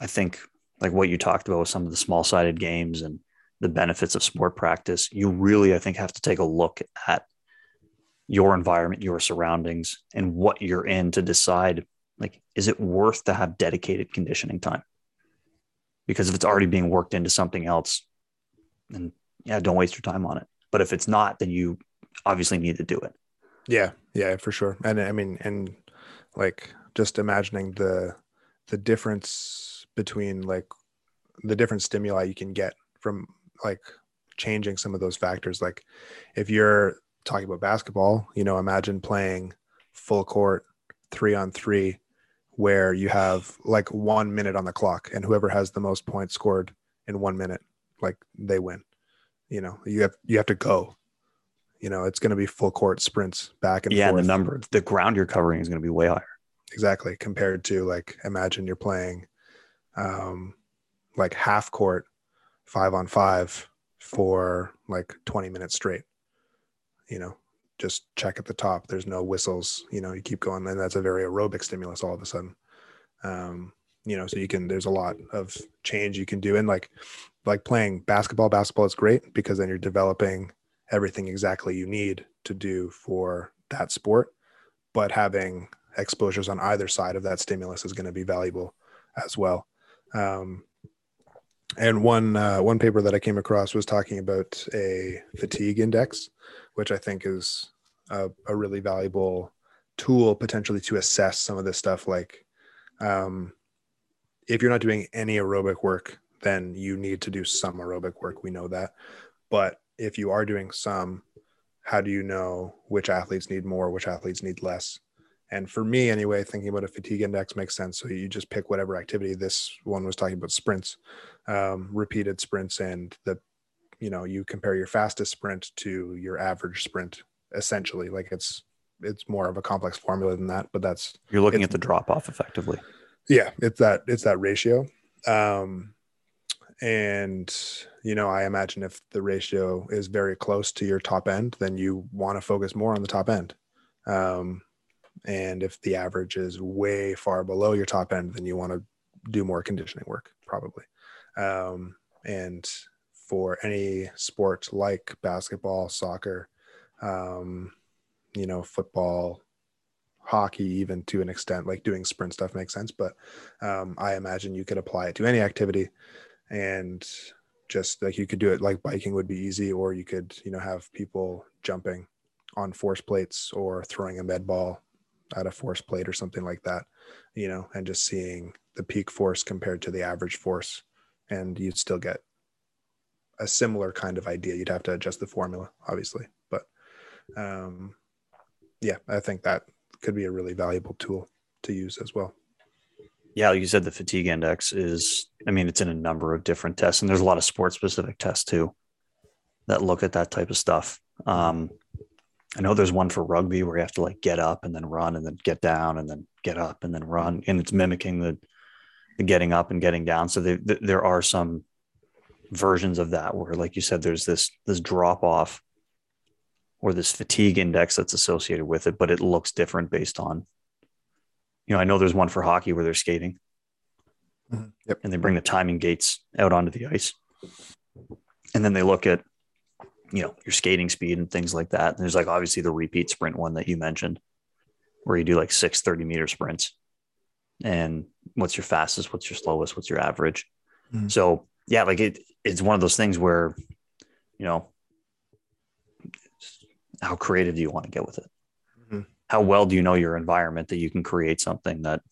I think like what you talked about with some of the small sided games and the benefits of sport practice, you really, I think, have to take a look at your environment, your surroundings, and what you're in to decide like, is it worth to have dedicated conditioning time? Because if it's already being worked into something else, then yeah, don't waste your time on it. But if it's not, then you obviously need to do it. Yeah, yeah, for sure. And I mean, and like just imagining the the difference between like the different stimuli you can get from like changing some of those factors. Like if you're talking about basketball, you know, imagine playing full court three on three where you have like one minute on the clock and whoever has the most points scored in one minute, like they win. You know, you have you have to go. You know, it's going to be full court sprints back and yeah, forth. the number, the ground you're covering is going to be way higher. Exactly, compared to like imagine you're playing, um, like half court five on five for like 20 minutes straight. You know, just check at the top. There's no whistles. You know, you keep going, and that's a very aerobic stimulus all of a sudden. Um, you know, so you can. There's a lot of change you can do, and like, like playing basketball. Basketball is great because then you're developing everything exactly you need to do for that sport. But having exposures on either side of that stimulus is going to be valuable as well. Um, and one uh, one paper that I came across was talking about a fatigue index, which I think is a, a really valuable tool potentially to assess some of this stuff. Like, um, if you're not doing any aerobic work, then you need to do some aerobic work. We know that, but if you are doing some, how do you know which athletes need more, which athletes need less? And for me, anyway, thinking about a fatigue index makes sense. So you just pick whatever activity. This one was talking about sprints, um, repeated sprints, and the, you know, you compare your fastest sprint to your average sprint. Essentially, like it's it's more of a complex formula than that. But that's you're looking at the drop off effectively. Yeah, it's that it's that ratio. Um, and you know, I imagine if the ratio is very close to your top end, then you want to focus more on the top end. Um, and if the average is way far below your top end, then you want to do more conditioning work, probably. Um, and for any sport like basketball, soccer, um, you know, football, hockey, even to an extent, like doing sprint stuff makes sense. But um, I imagine you could apply it to any activity and just like you could do it like biking would be easy, or you could, you know, have people jumping on force plates or throwing a med ball at a force plate or something like that, you know, and just seeing the peak force compared to the average force. And you'd still get a similar kind of idea. You'd have to adjust the formula, obviously. But um, yeah, I think that could be a really valuable tool to use as well. Yeah, like you said, the fatigue index is, I mean, it's in a number of different tests, and there's a lot of sports specific tests too that look at that type of stuff. Um, I know there's one for rugby where you have to like get up and then run and then get down and then get up and then run, and it's mimicking the the getting up and getting down. So they, there are some versions of that where, like you said, there's this this drop off or this fatigue index that's associated with it, but it looks different based on. You know, I know there's one for hockey where they're skating, mm-hmm. yep. and they bring the timing gates out onto the ice, and then they look at you know your skating speed and things like that. And there's like obviously the repeat sprint one that you mentioned, where you do like six 30 meter sprints, and what's your fastest, what's your slowest, what's your average. Mm-hmm. So yeah, like it it's one of those things where you know how creative do you want to get with it? Mm-hmm. How well do you know your environment that you can create something that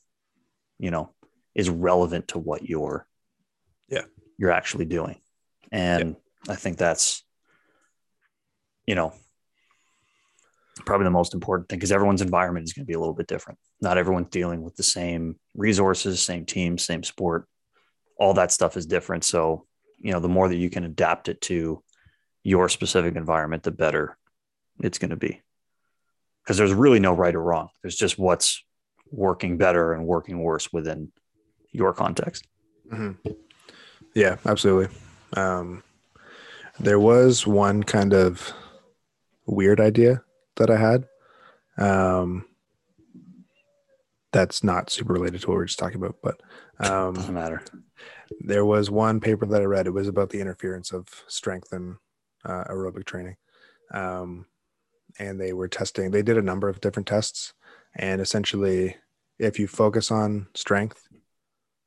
you know is relevant to what you're yeah you're actually doing and yeah. i think that's you know, probably the most important thing because everyone's environment is going to be a little bit different. Not everyone's dealing with the same resources, same team, same sport. All that stuff is different. So, you know, the more that you can adapt it to your specific environment, the better it's going to be. Because there's really no right or wrong. There's just what's working better and working worse within your context. Mm-hmm. Yeah, absolutely. Um, there was one kind of weird idea that I had. Um, that's not super related to what we are just talking about, but um, doesn't matter. There was one paper that I read. It was about the interference of strength and uh, aerobic training, um, and they were testing. They did a number of different tests, and essentially, if you focus on strength,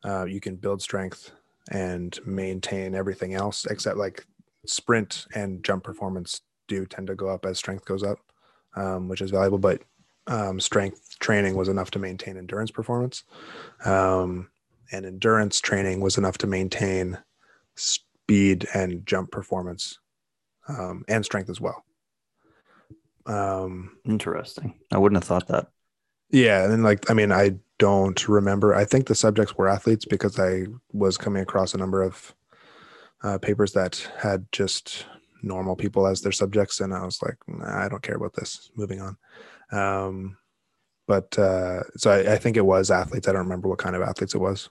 uh, you can build strength and maintain everything else except like sprint and jump performance do tend to go up as strength goes up, um, which is valuable. But um, strength training was enough to maintain endurance performance, um, and endurance training was enough to maintain speed and jump performance, um, and strength as well. Um, Interesting. I wouldn't have thought that. Yeah, and then like I mean, I don't remember. I think the subjects were athletes because I was coming across a number of uh, papers that had just normal people as their subjects and i was like nah, i don't care about this moving on. Um, but uh, so I, I, think it was athletes. I don't remember what kind of athletes it was.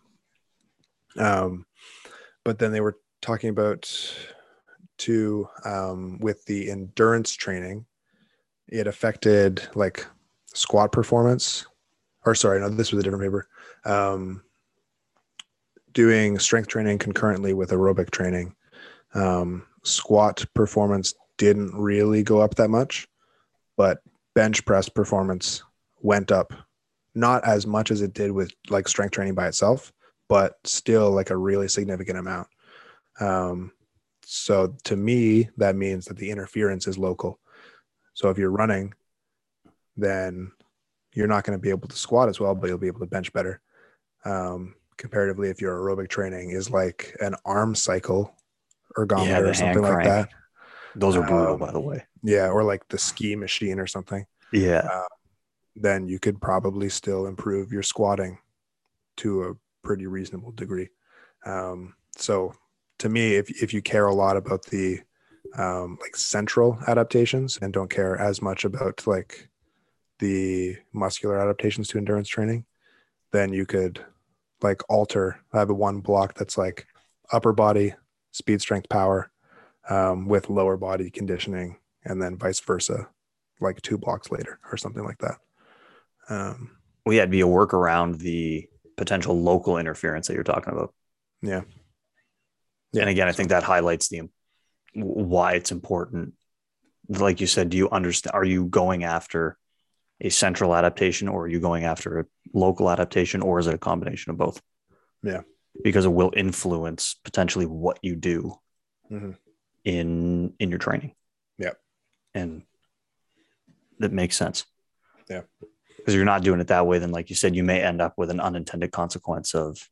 Um, but then they were talking about too um, with the endurance training it affected like squat performance or sorry no this was a different paper. Um, doing strength training concurrently with aerobic training. Um, squat performance didn't really go up that much, but bench press performance went up not as much as it did with like strength training by itself, but still like a really significant amount. Um, so to me, that means that the interference is local. So if you're running, then you're not going to be able to squat as well, but you'll be able to bench better. Um, comparatively, if your aerobic training is like an arm cycle ergometer yeah, or something like that. Those are brutal, um, by the way. Yeah, or like the ski machine or something. Yeah. Uh, then you could probably still improve your squatting to a pretty reasonable degree. Um, so to me, if, if you care a lot about the um, like central adaptations and don't care as much about like the muscular adaptations to endurance training, then you could like alter I have a one block that's like upper body speed strength power um, with lower body conditioning and then vice versa like two blocks later or something like that. Um, well yeah it'd be a work around the potential local interference that you're talking about. Yeah. Yeah. and again i think that highlights the why it's important. Like you said do you understand are you going after a central adaptation or are you going after a local adaptation or is it a combination of both? Yeah because it will influence potentially what you do mm-hmm. in in your training. Yeah and that makes sense. Yeah. Because you're not doing it that way then like you said you may end up with an unintended consequence of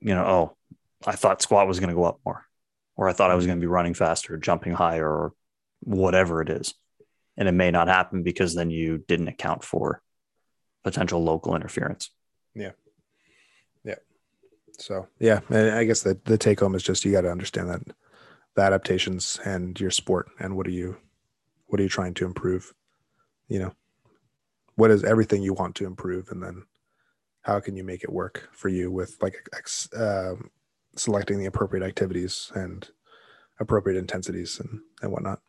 you know oh i thought squat was going to go up more or i thought i was going to be running faster jumping higher or whatever it is. And it may not happen because then you didn't account for potential local interference. Yeah yeah so yeah and i guess the, the take home is just you got to understand that the adaptations and your sport and what are you what are you trying to improve? You know what is everything you want to improve? And then how can you make it work for you with like um, selecting the appropriate activities and appropriate intensities and, and whatnot?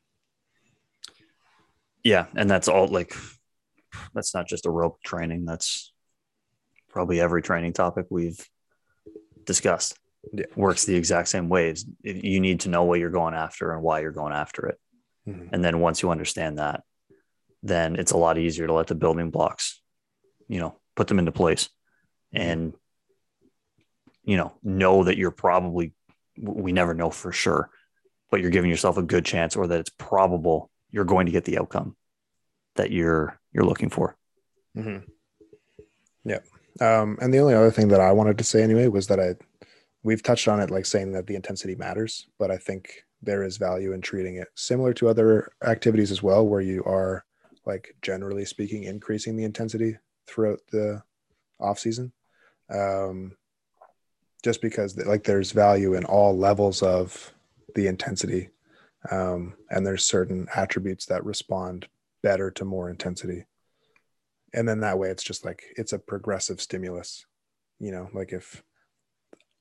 Yeah and that's all like that's not just aerobic training. That's probably every training topic we've discussed yeah. works the exact same way you need to know what you're going after and why you're going after it mm-hmm. and then once you understand that then it's a lot easier to let the building blocks you know put them into place mm-hmm. and you know know that you're probably we never know for sure but you're giving yourself a good chance or that it's probable you're going to get the outcome that you're you're looking for. Mm-hmm. Yeah. Um, and the only other thing that I wanted to say anyway was that I we've touched on it like saying that the intensity matters, but I think there is value in treating it similar to other activities as well, where you are like generally speaking increasing the intensity throughout the off season. Um, just because like there's value in all levels of the intensity um, and there's certain attributes that respond better to more intensity and then that way it's just like it's a progressive stimulus you know like if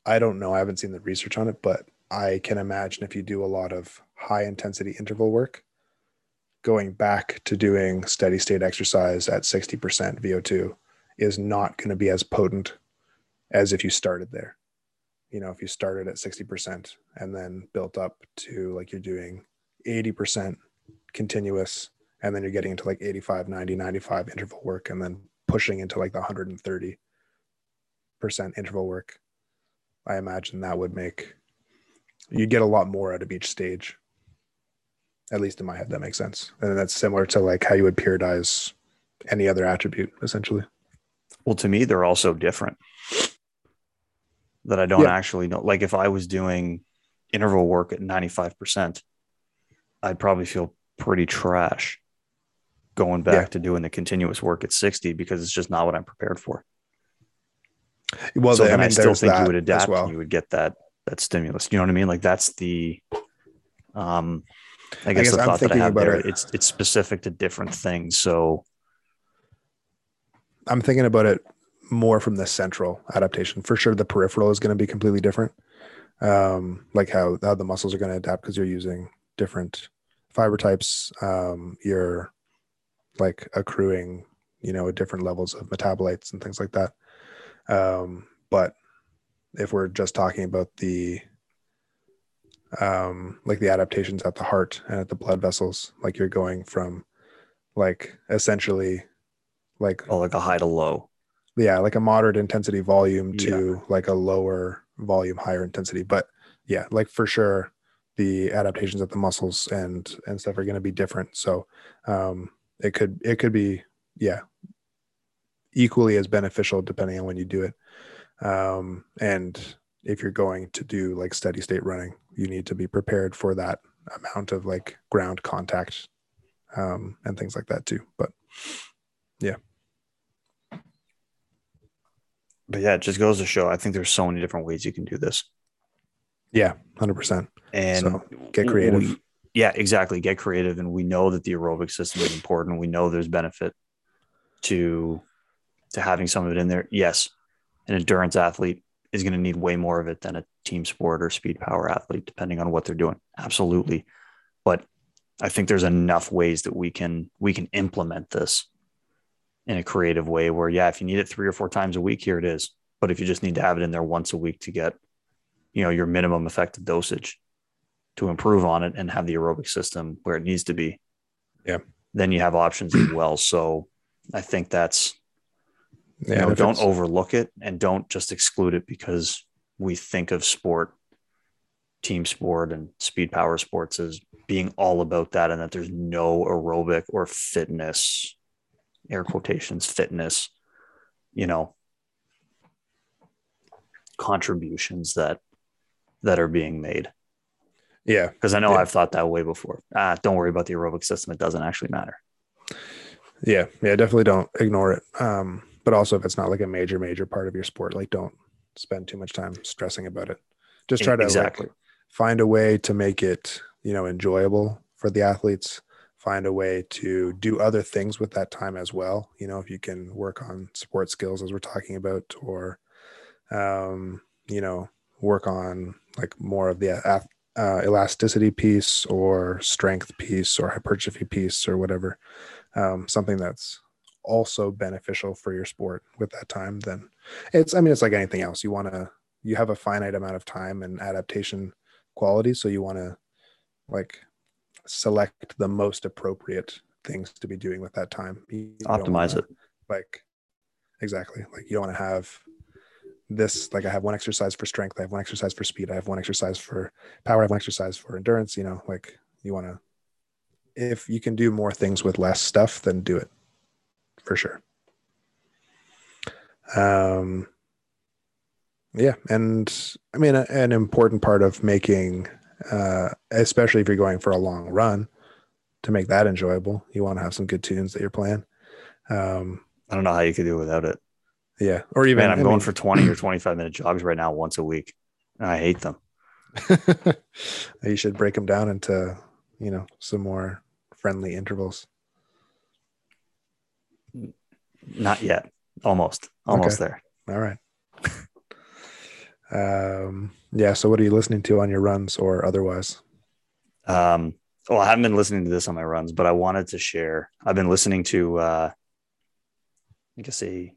i don't know i haven't seen the research on it but i can imagine if you do a lot of high intensity interval work going back to doing steady state exercise at 60% vo2 is not going to be as potent as if you started there. You know, if you started at 60% and then built up to like you're doing 80% continuous and then you're getting into like 85, 90, 95 interval work and then pushing into like the 130% interval work, I imagine that would make you'd get a lot more out of each stage. At least in my head, that makes sense. And that's similar to like how you would periodize any other attribute, essentially. Well, to me, they're all so different that I don't yeah. actually know. Like if I was doing interval work at 95%, I'd probably feel pretty trash going back yeah. to doing the continuous work at 60 because it's just not what I'm prepared for. Well, so then I, mean, I still think you would adapt well. and you would get that that stimulus. You know what I mean? Like that's the um I guess, I guess the thought that I have there, it. it's it's specific to different things. So I'm thinking about it more from the central adaptation. For sure, the peripheral is going to be completely different. Um, like how, how the muscles are going to adapt because you're using different fiber types. Um, you're like accruing, you know, different levels of metabolites and things like that. Um, but if we're just talking about the um, like the adaptations at the heart and at the blood vessels, like you're going from like essentially like oh like a high to low yeah like a moderate intensity volume to yeah. like a lower volume higher intensity but yeah like for sure the adaptations of the muscles and and stuff are going to be different so um it could it could be yeah equally as beneficial depending on when you do it um and if you're going to do like steady state running you need to be prepared for that amount of like ground contact um and things like that too but Yeah. But yeah, it just goes to show. I think there's so many different ways you can do this. Yeah, hundred percent. And So, get creative. we- yeah, exactly. Get creative. And we know that the aerobic system is important. We know there's benefit to to having some of it in there. Yes, an endurance athlete is going to need way more of it than a team sport or speed power athlete, depending on what they're doing. Absolutely. But I think there's enough ways that we can we can implement this in a creative way where, yeah, if you need it three or four times a week, here it is. But if you just need to have it in there once a week to get, you know, your minimum effective dosage to improve on it and have the aerobic system where it needs to be. Yeah. Then you have options as well. So I think that's Yeah, you know, don't overlook it and don't just exclude it because we think of sport, team sport, and speed power sports as being all about that, and that there's no aerobic or fitness, air quotations, fitness, you know, contributions that that are being made. Yeah, Because I know Yeah. I've thought that way before. Ah, don't worry about the aerobic system; it doesn't actually matter. yeah, yeah, definitely don't ignore it. Um, but also if it's not like a major, major part of your sport, like don't spend too much time stressing about it. Just try to exactly. like find a way to make it, you know, enjoyable for the athletes. Find a way to do other things with that time as well. You know, if you can work on support skills as we're talking about, or um, you know, work on like more of the uh, elasticity piece or strength piece or hypertrophy piece or whatever. Um, something that's also beneficial for your sport with that time, then it's, I mean, it's like anything else. You want to, you have a finite amount of time and adaptation quality. So you want to like select the most appropriate things to be doing with that time. You Optimize wanna- it. like exactly like you don't want to have this like i have one exercise for strength i have one exercise for speed i have one exercise for power i have one exercise for endurance you know like you want to if you can do more things with less stuff then do it for sure um yeah and i mean a- an important part of making uh especially if you're going for a long run to make that enjoyable you want to have some good tunes that you're playing um I don't know how you could do it without it. Yeah or even Man, I'm I going mean- for 20 or 25 minute jogs right now once a week. And I hate them. you should break them down into you know some more friendly intervals Not yet. Almost. Almost there. all right um yeah so what are you listening to on your runs or otherwise Um, well, I haven't been listening to this on my runs, but I wanted to share. I've been listening to uh I guess a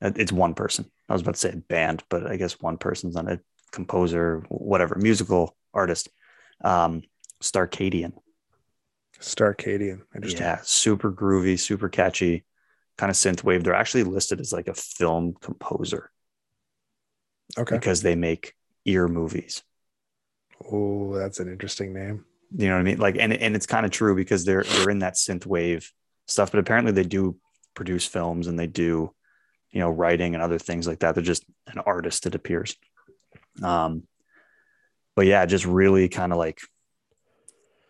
it's one person. I was about to say a band, but I guess one person's on a composer, whatever, musical artist. Um Starcadian. starcadian interesting Yeah, super groovy, super catchy, kind of synth wave. They're actually listed as like a film composer okay because they make ear movies. oh that's an interesting name You know what I mean? Like, and and it's kind of true because they're they're in that synth wave stuff, but apparently they do produce films and they do, you know, writing and other things like that. They're just an artist, it appears. Um, but yeah, just really kind of like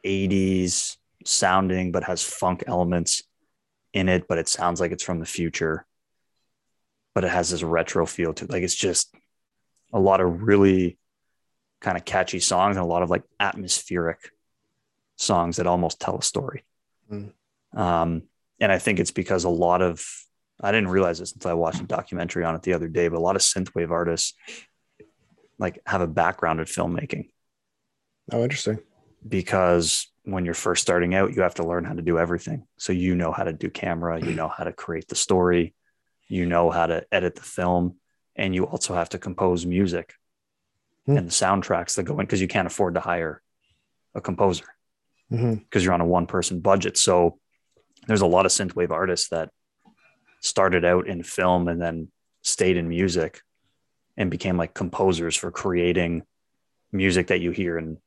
80s sounding, but has funk elements in it, but it sounds like it's from the future. But it has this retro feel to it. Like it's just a lot of really kind of catchy songs and a lot of like atmospheric songs that almost tell a story. Mm. Um, and I think it's because a lot of I didn't realize this until I watched a documentary on it the other day, but a lot of synthwave artists like have a background in filmmaking oh interesting because when you're first starting out, you have to learn how to do everything. So you know how to do camera, you know how to create the story, you know how to edit the film, and you also have to compose music Hmm. and the soundtracks that go in because you can't afford to hire a composer because you're on a one person budget. So there's a lot of synthwave artists that started out in film and then stayed in music and became like composers for creating music that you hear in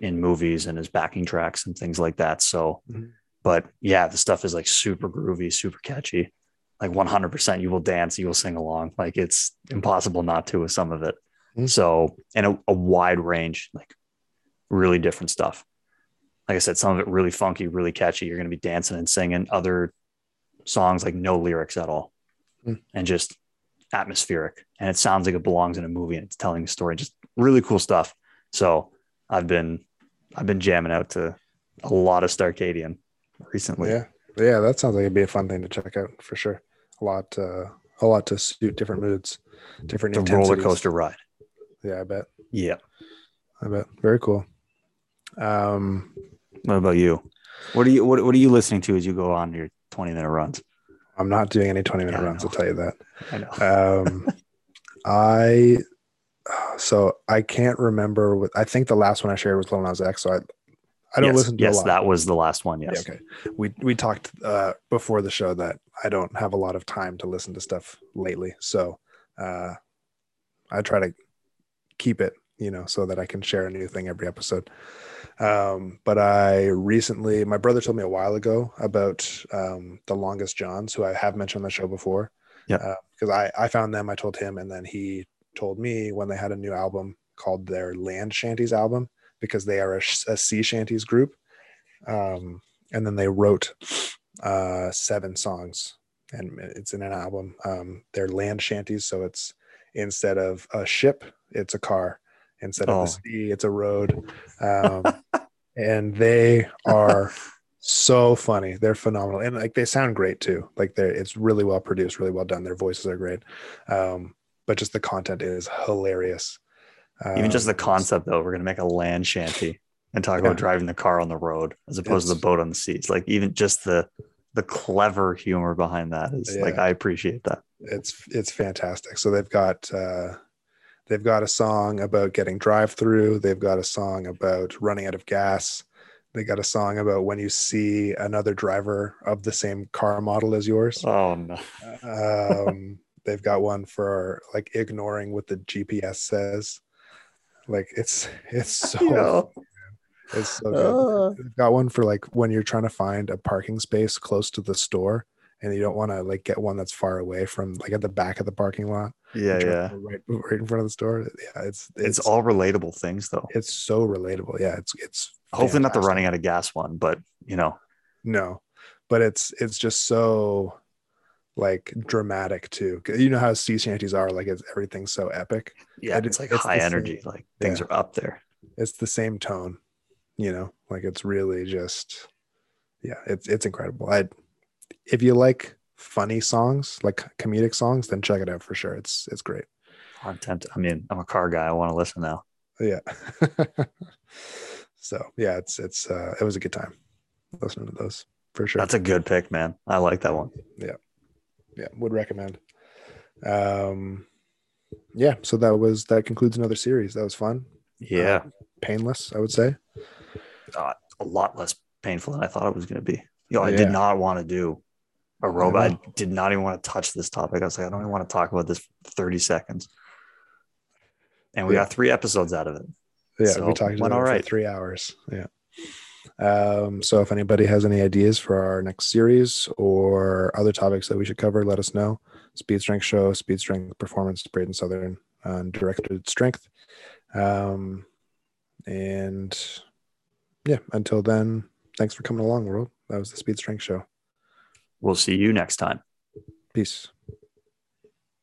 in movies and as backing tracks and things like that. So Mhm. but yeah, the stuff is like super groovy, super catchy. Like 100% you will dance, you will sing along. Like it's impossible not to with some of it. Mhm. So, and a, a wide range, like really different stuff like I said, some of it really funky, really catchy. You're going to be dancing and singing. Other songs like no lyrics at all Hmm. and just atmospheric. And it sounds like it belongs in a movie and it's telling a story. Just really cool stuff. So I've been I've been jamming out to a lot of Starcadian recently. Yeah, yeah, that sounds like it'd be a fun thing to check out for sure. A lot, uh, a lot to suit different moods, different a roller coaster ride. Yeah, I bet. Yeah. I bet. Very cool. Um, What about you? What are you what, what are you listening to as you go on your 20 minute runs? I'm not doing any 20 minute Yeah, runs. I'll tell you that. I know. Um, I so I can't remember. What, I think the last one I shared was Lil Nas X. So I, I don't yes, listen to yes, a lot. that was the last one. Yeah, Yes. okay. We we talked uh, before the show that I don't have a lot of time to listen to stuff lately, so uh, I try to keep it, you know, so that I can share a new thing every episode. Um, but I recently, my brother told me a while ago about um, the Longest Johns, who I have mentioned on the show before. Yeah. Because I I found them, I told him, and then he told me when they had a new album called their Land Shanties album because they are a, a sea shanties group. Um, and then they wrote uh, seven songs, and it's in an album. Um, they're land shanties, so it's instead of a ship, it's a car. Instead of Oh. a sea, it's a road. Um, and they are so funny. They're phenomenal, and like they sound great too. Like they're it's really well produced, really well done. Their voices are great, um, but just the content is hilarious. Even just the Um, concept though, we're gonna make a land shanty and talk Yeah. about driving the car on the road as opposed to the boat on the seas. Like even just the the clever humor behind that is like I appreciate that. it's it's fantastic. So they've got uh, they've got a song about getting drive through. They've got a song about running out of gas. They got a song about when you see another driver of the same car model as yours. Oh no. Um, they've got one for like ignoring what the GPS says. Like it's it's so know. it's so good. They've got one for like when you're trying to find a parking space close to the store and you don't want to like get one that's far away from like at the back of the parking lot. yeah, You're trying to yeah. Right, right in front of the store. Yeah, it's It's, all relatable things though. it's so relatable. Yeah, it's it's Hopefully not the running out of gas one, but you know, No, but it's it's just so like dramatic too. You know how sea shanties are. Like it's everything's so epic. yeah, it's like it's high same. energy. Like things Yeah. are up there. It's the same tone. You know, like it's really just yeah, it's it's incredible. I if you like funny songs, like comedic songs, then check it out for sure. It's it's great. Content. I mean, I'm a car guy. I want to listen now. Yeah. so yeah, it's it's uh it was a good time listening to those for sure. That's a good pick, man. I like that one. yeah, yeah, would recommend. Um yeah, so that was that concludes another series. That was fun. Yeah. Painless, I would say. uh, a lot less painful than I thought it was going to be. You know, I Yeah. did not want to do aerobic. I did not even want to touch this topic. I was like, I don't even want to talk about this for 30 seconds. And we Yeah. got three episodes out of it. Yeah, So, we talked about it right. for three hours. Yeah. Um, so if anybody has any ideas for our next series or other topics that we should cover, let us know. Speed Strength Show, Speed Strength Performance, Braden Southern, um, Directed Strength. Um, and yeah, until then, thanks for coming along, world. That was the Speed Strength Show. We'll see you next time. Peace.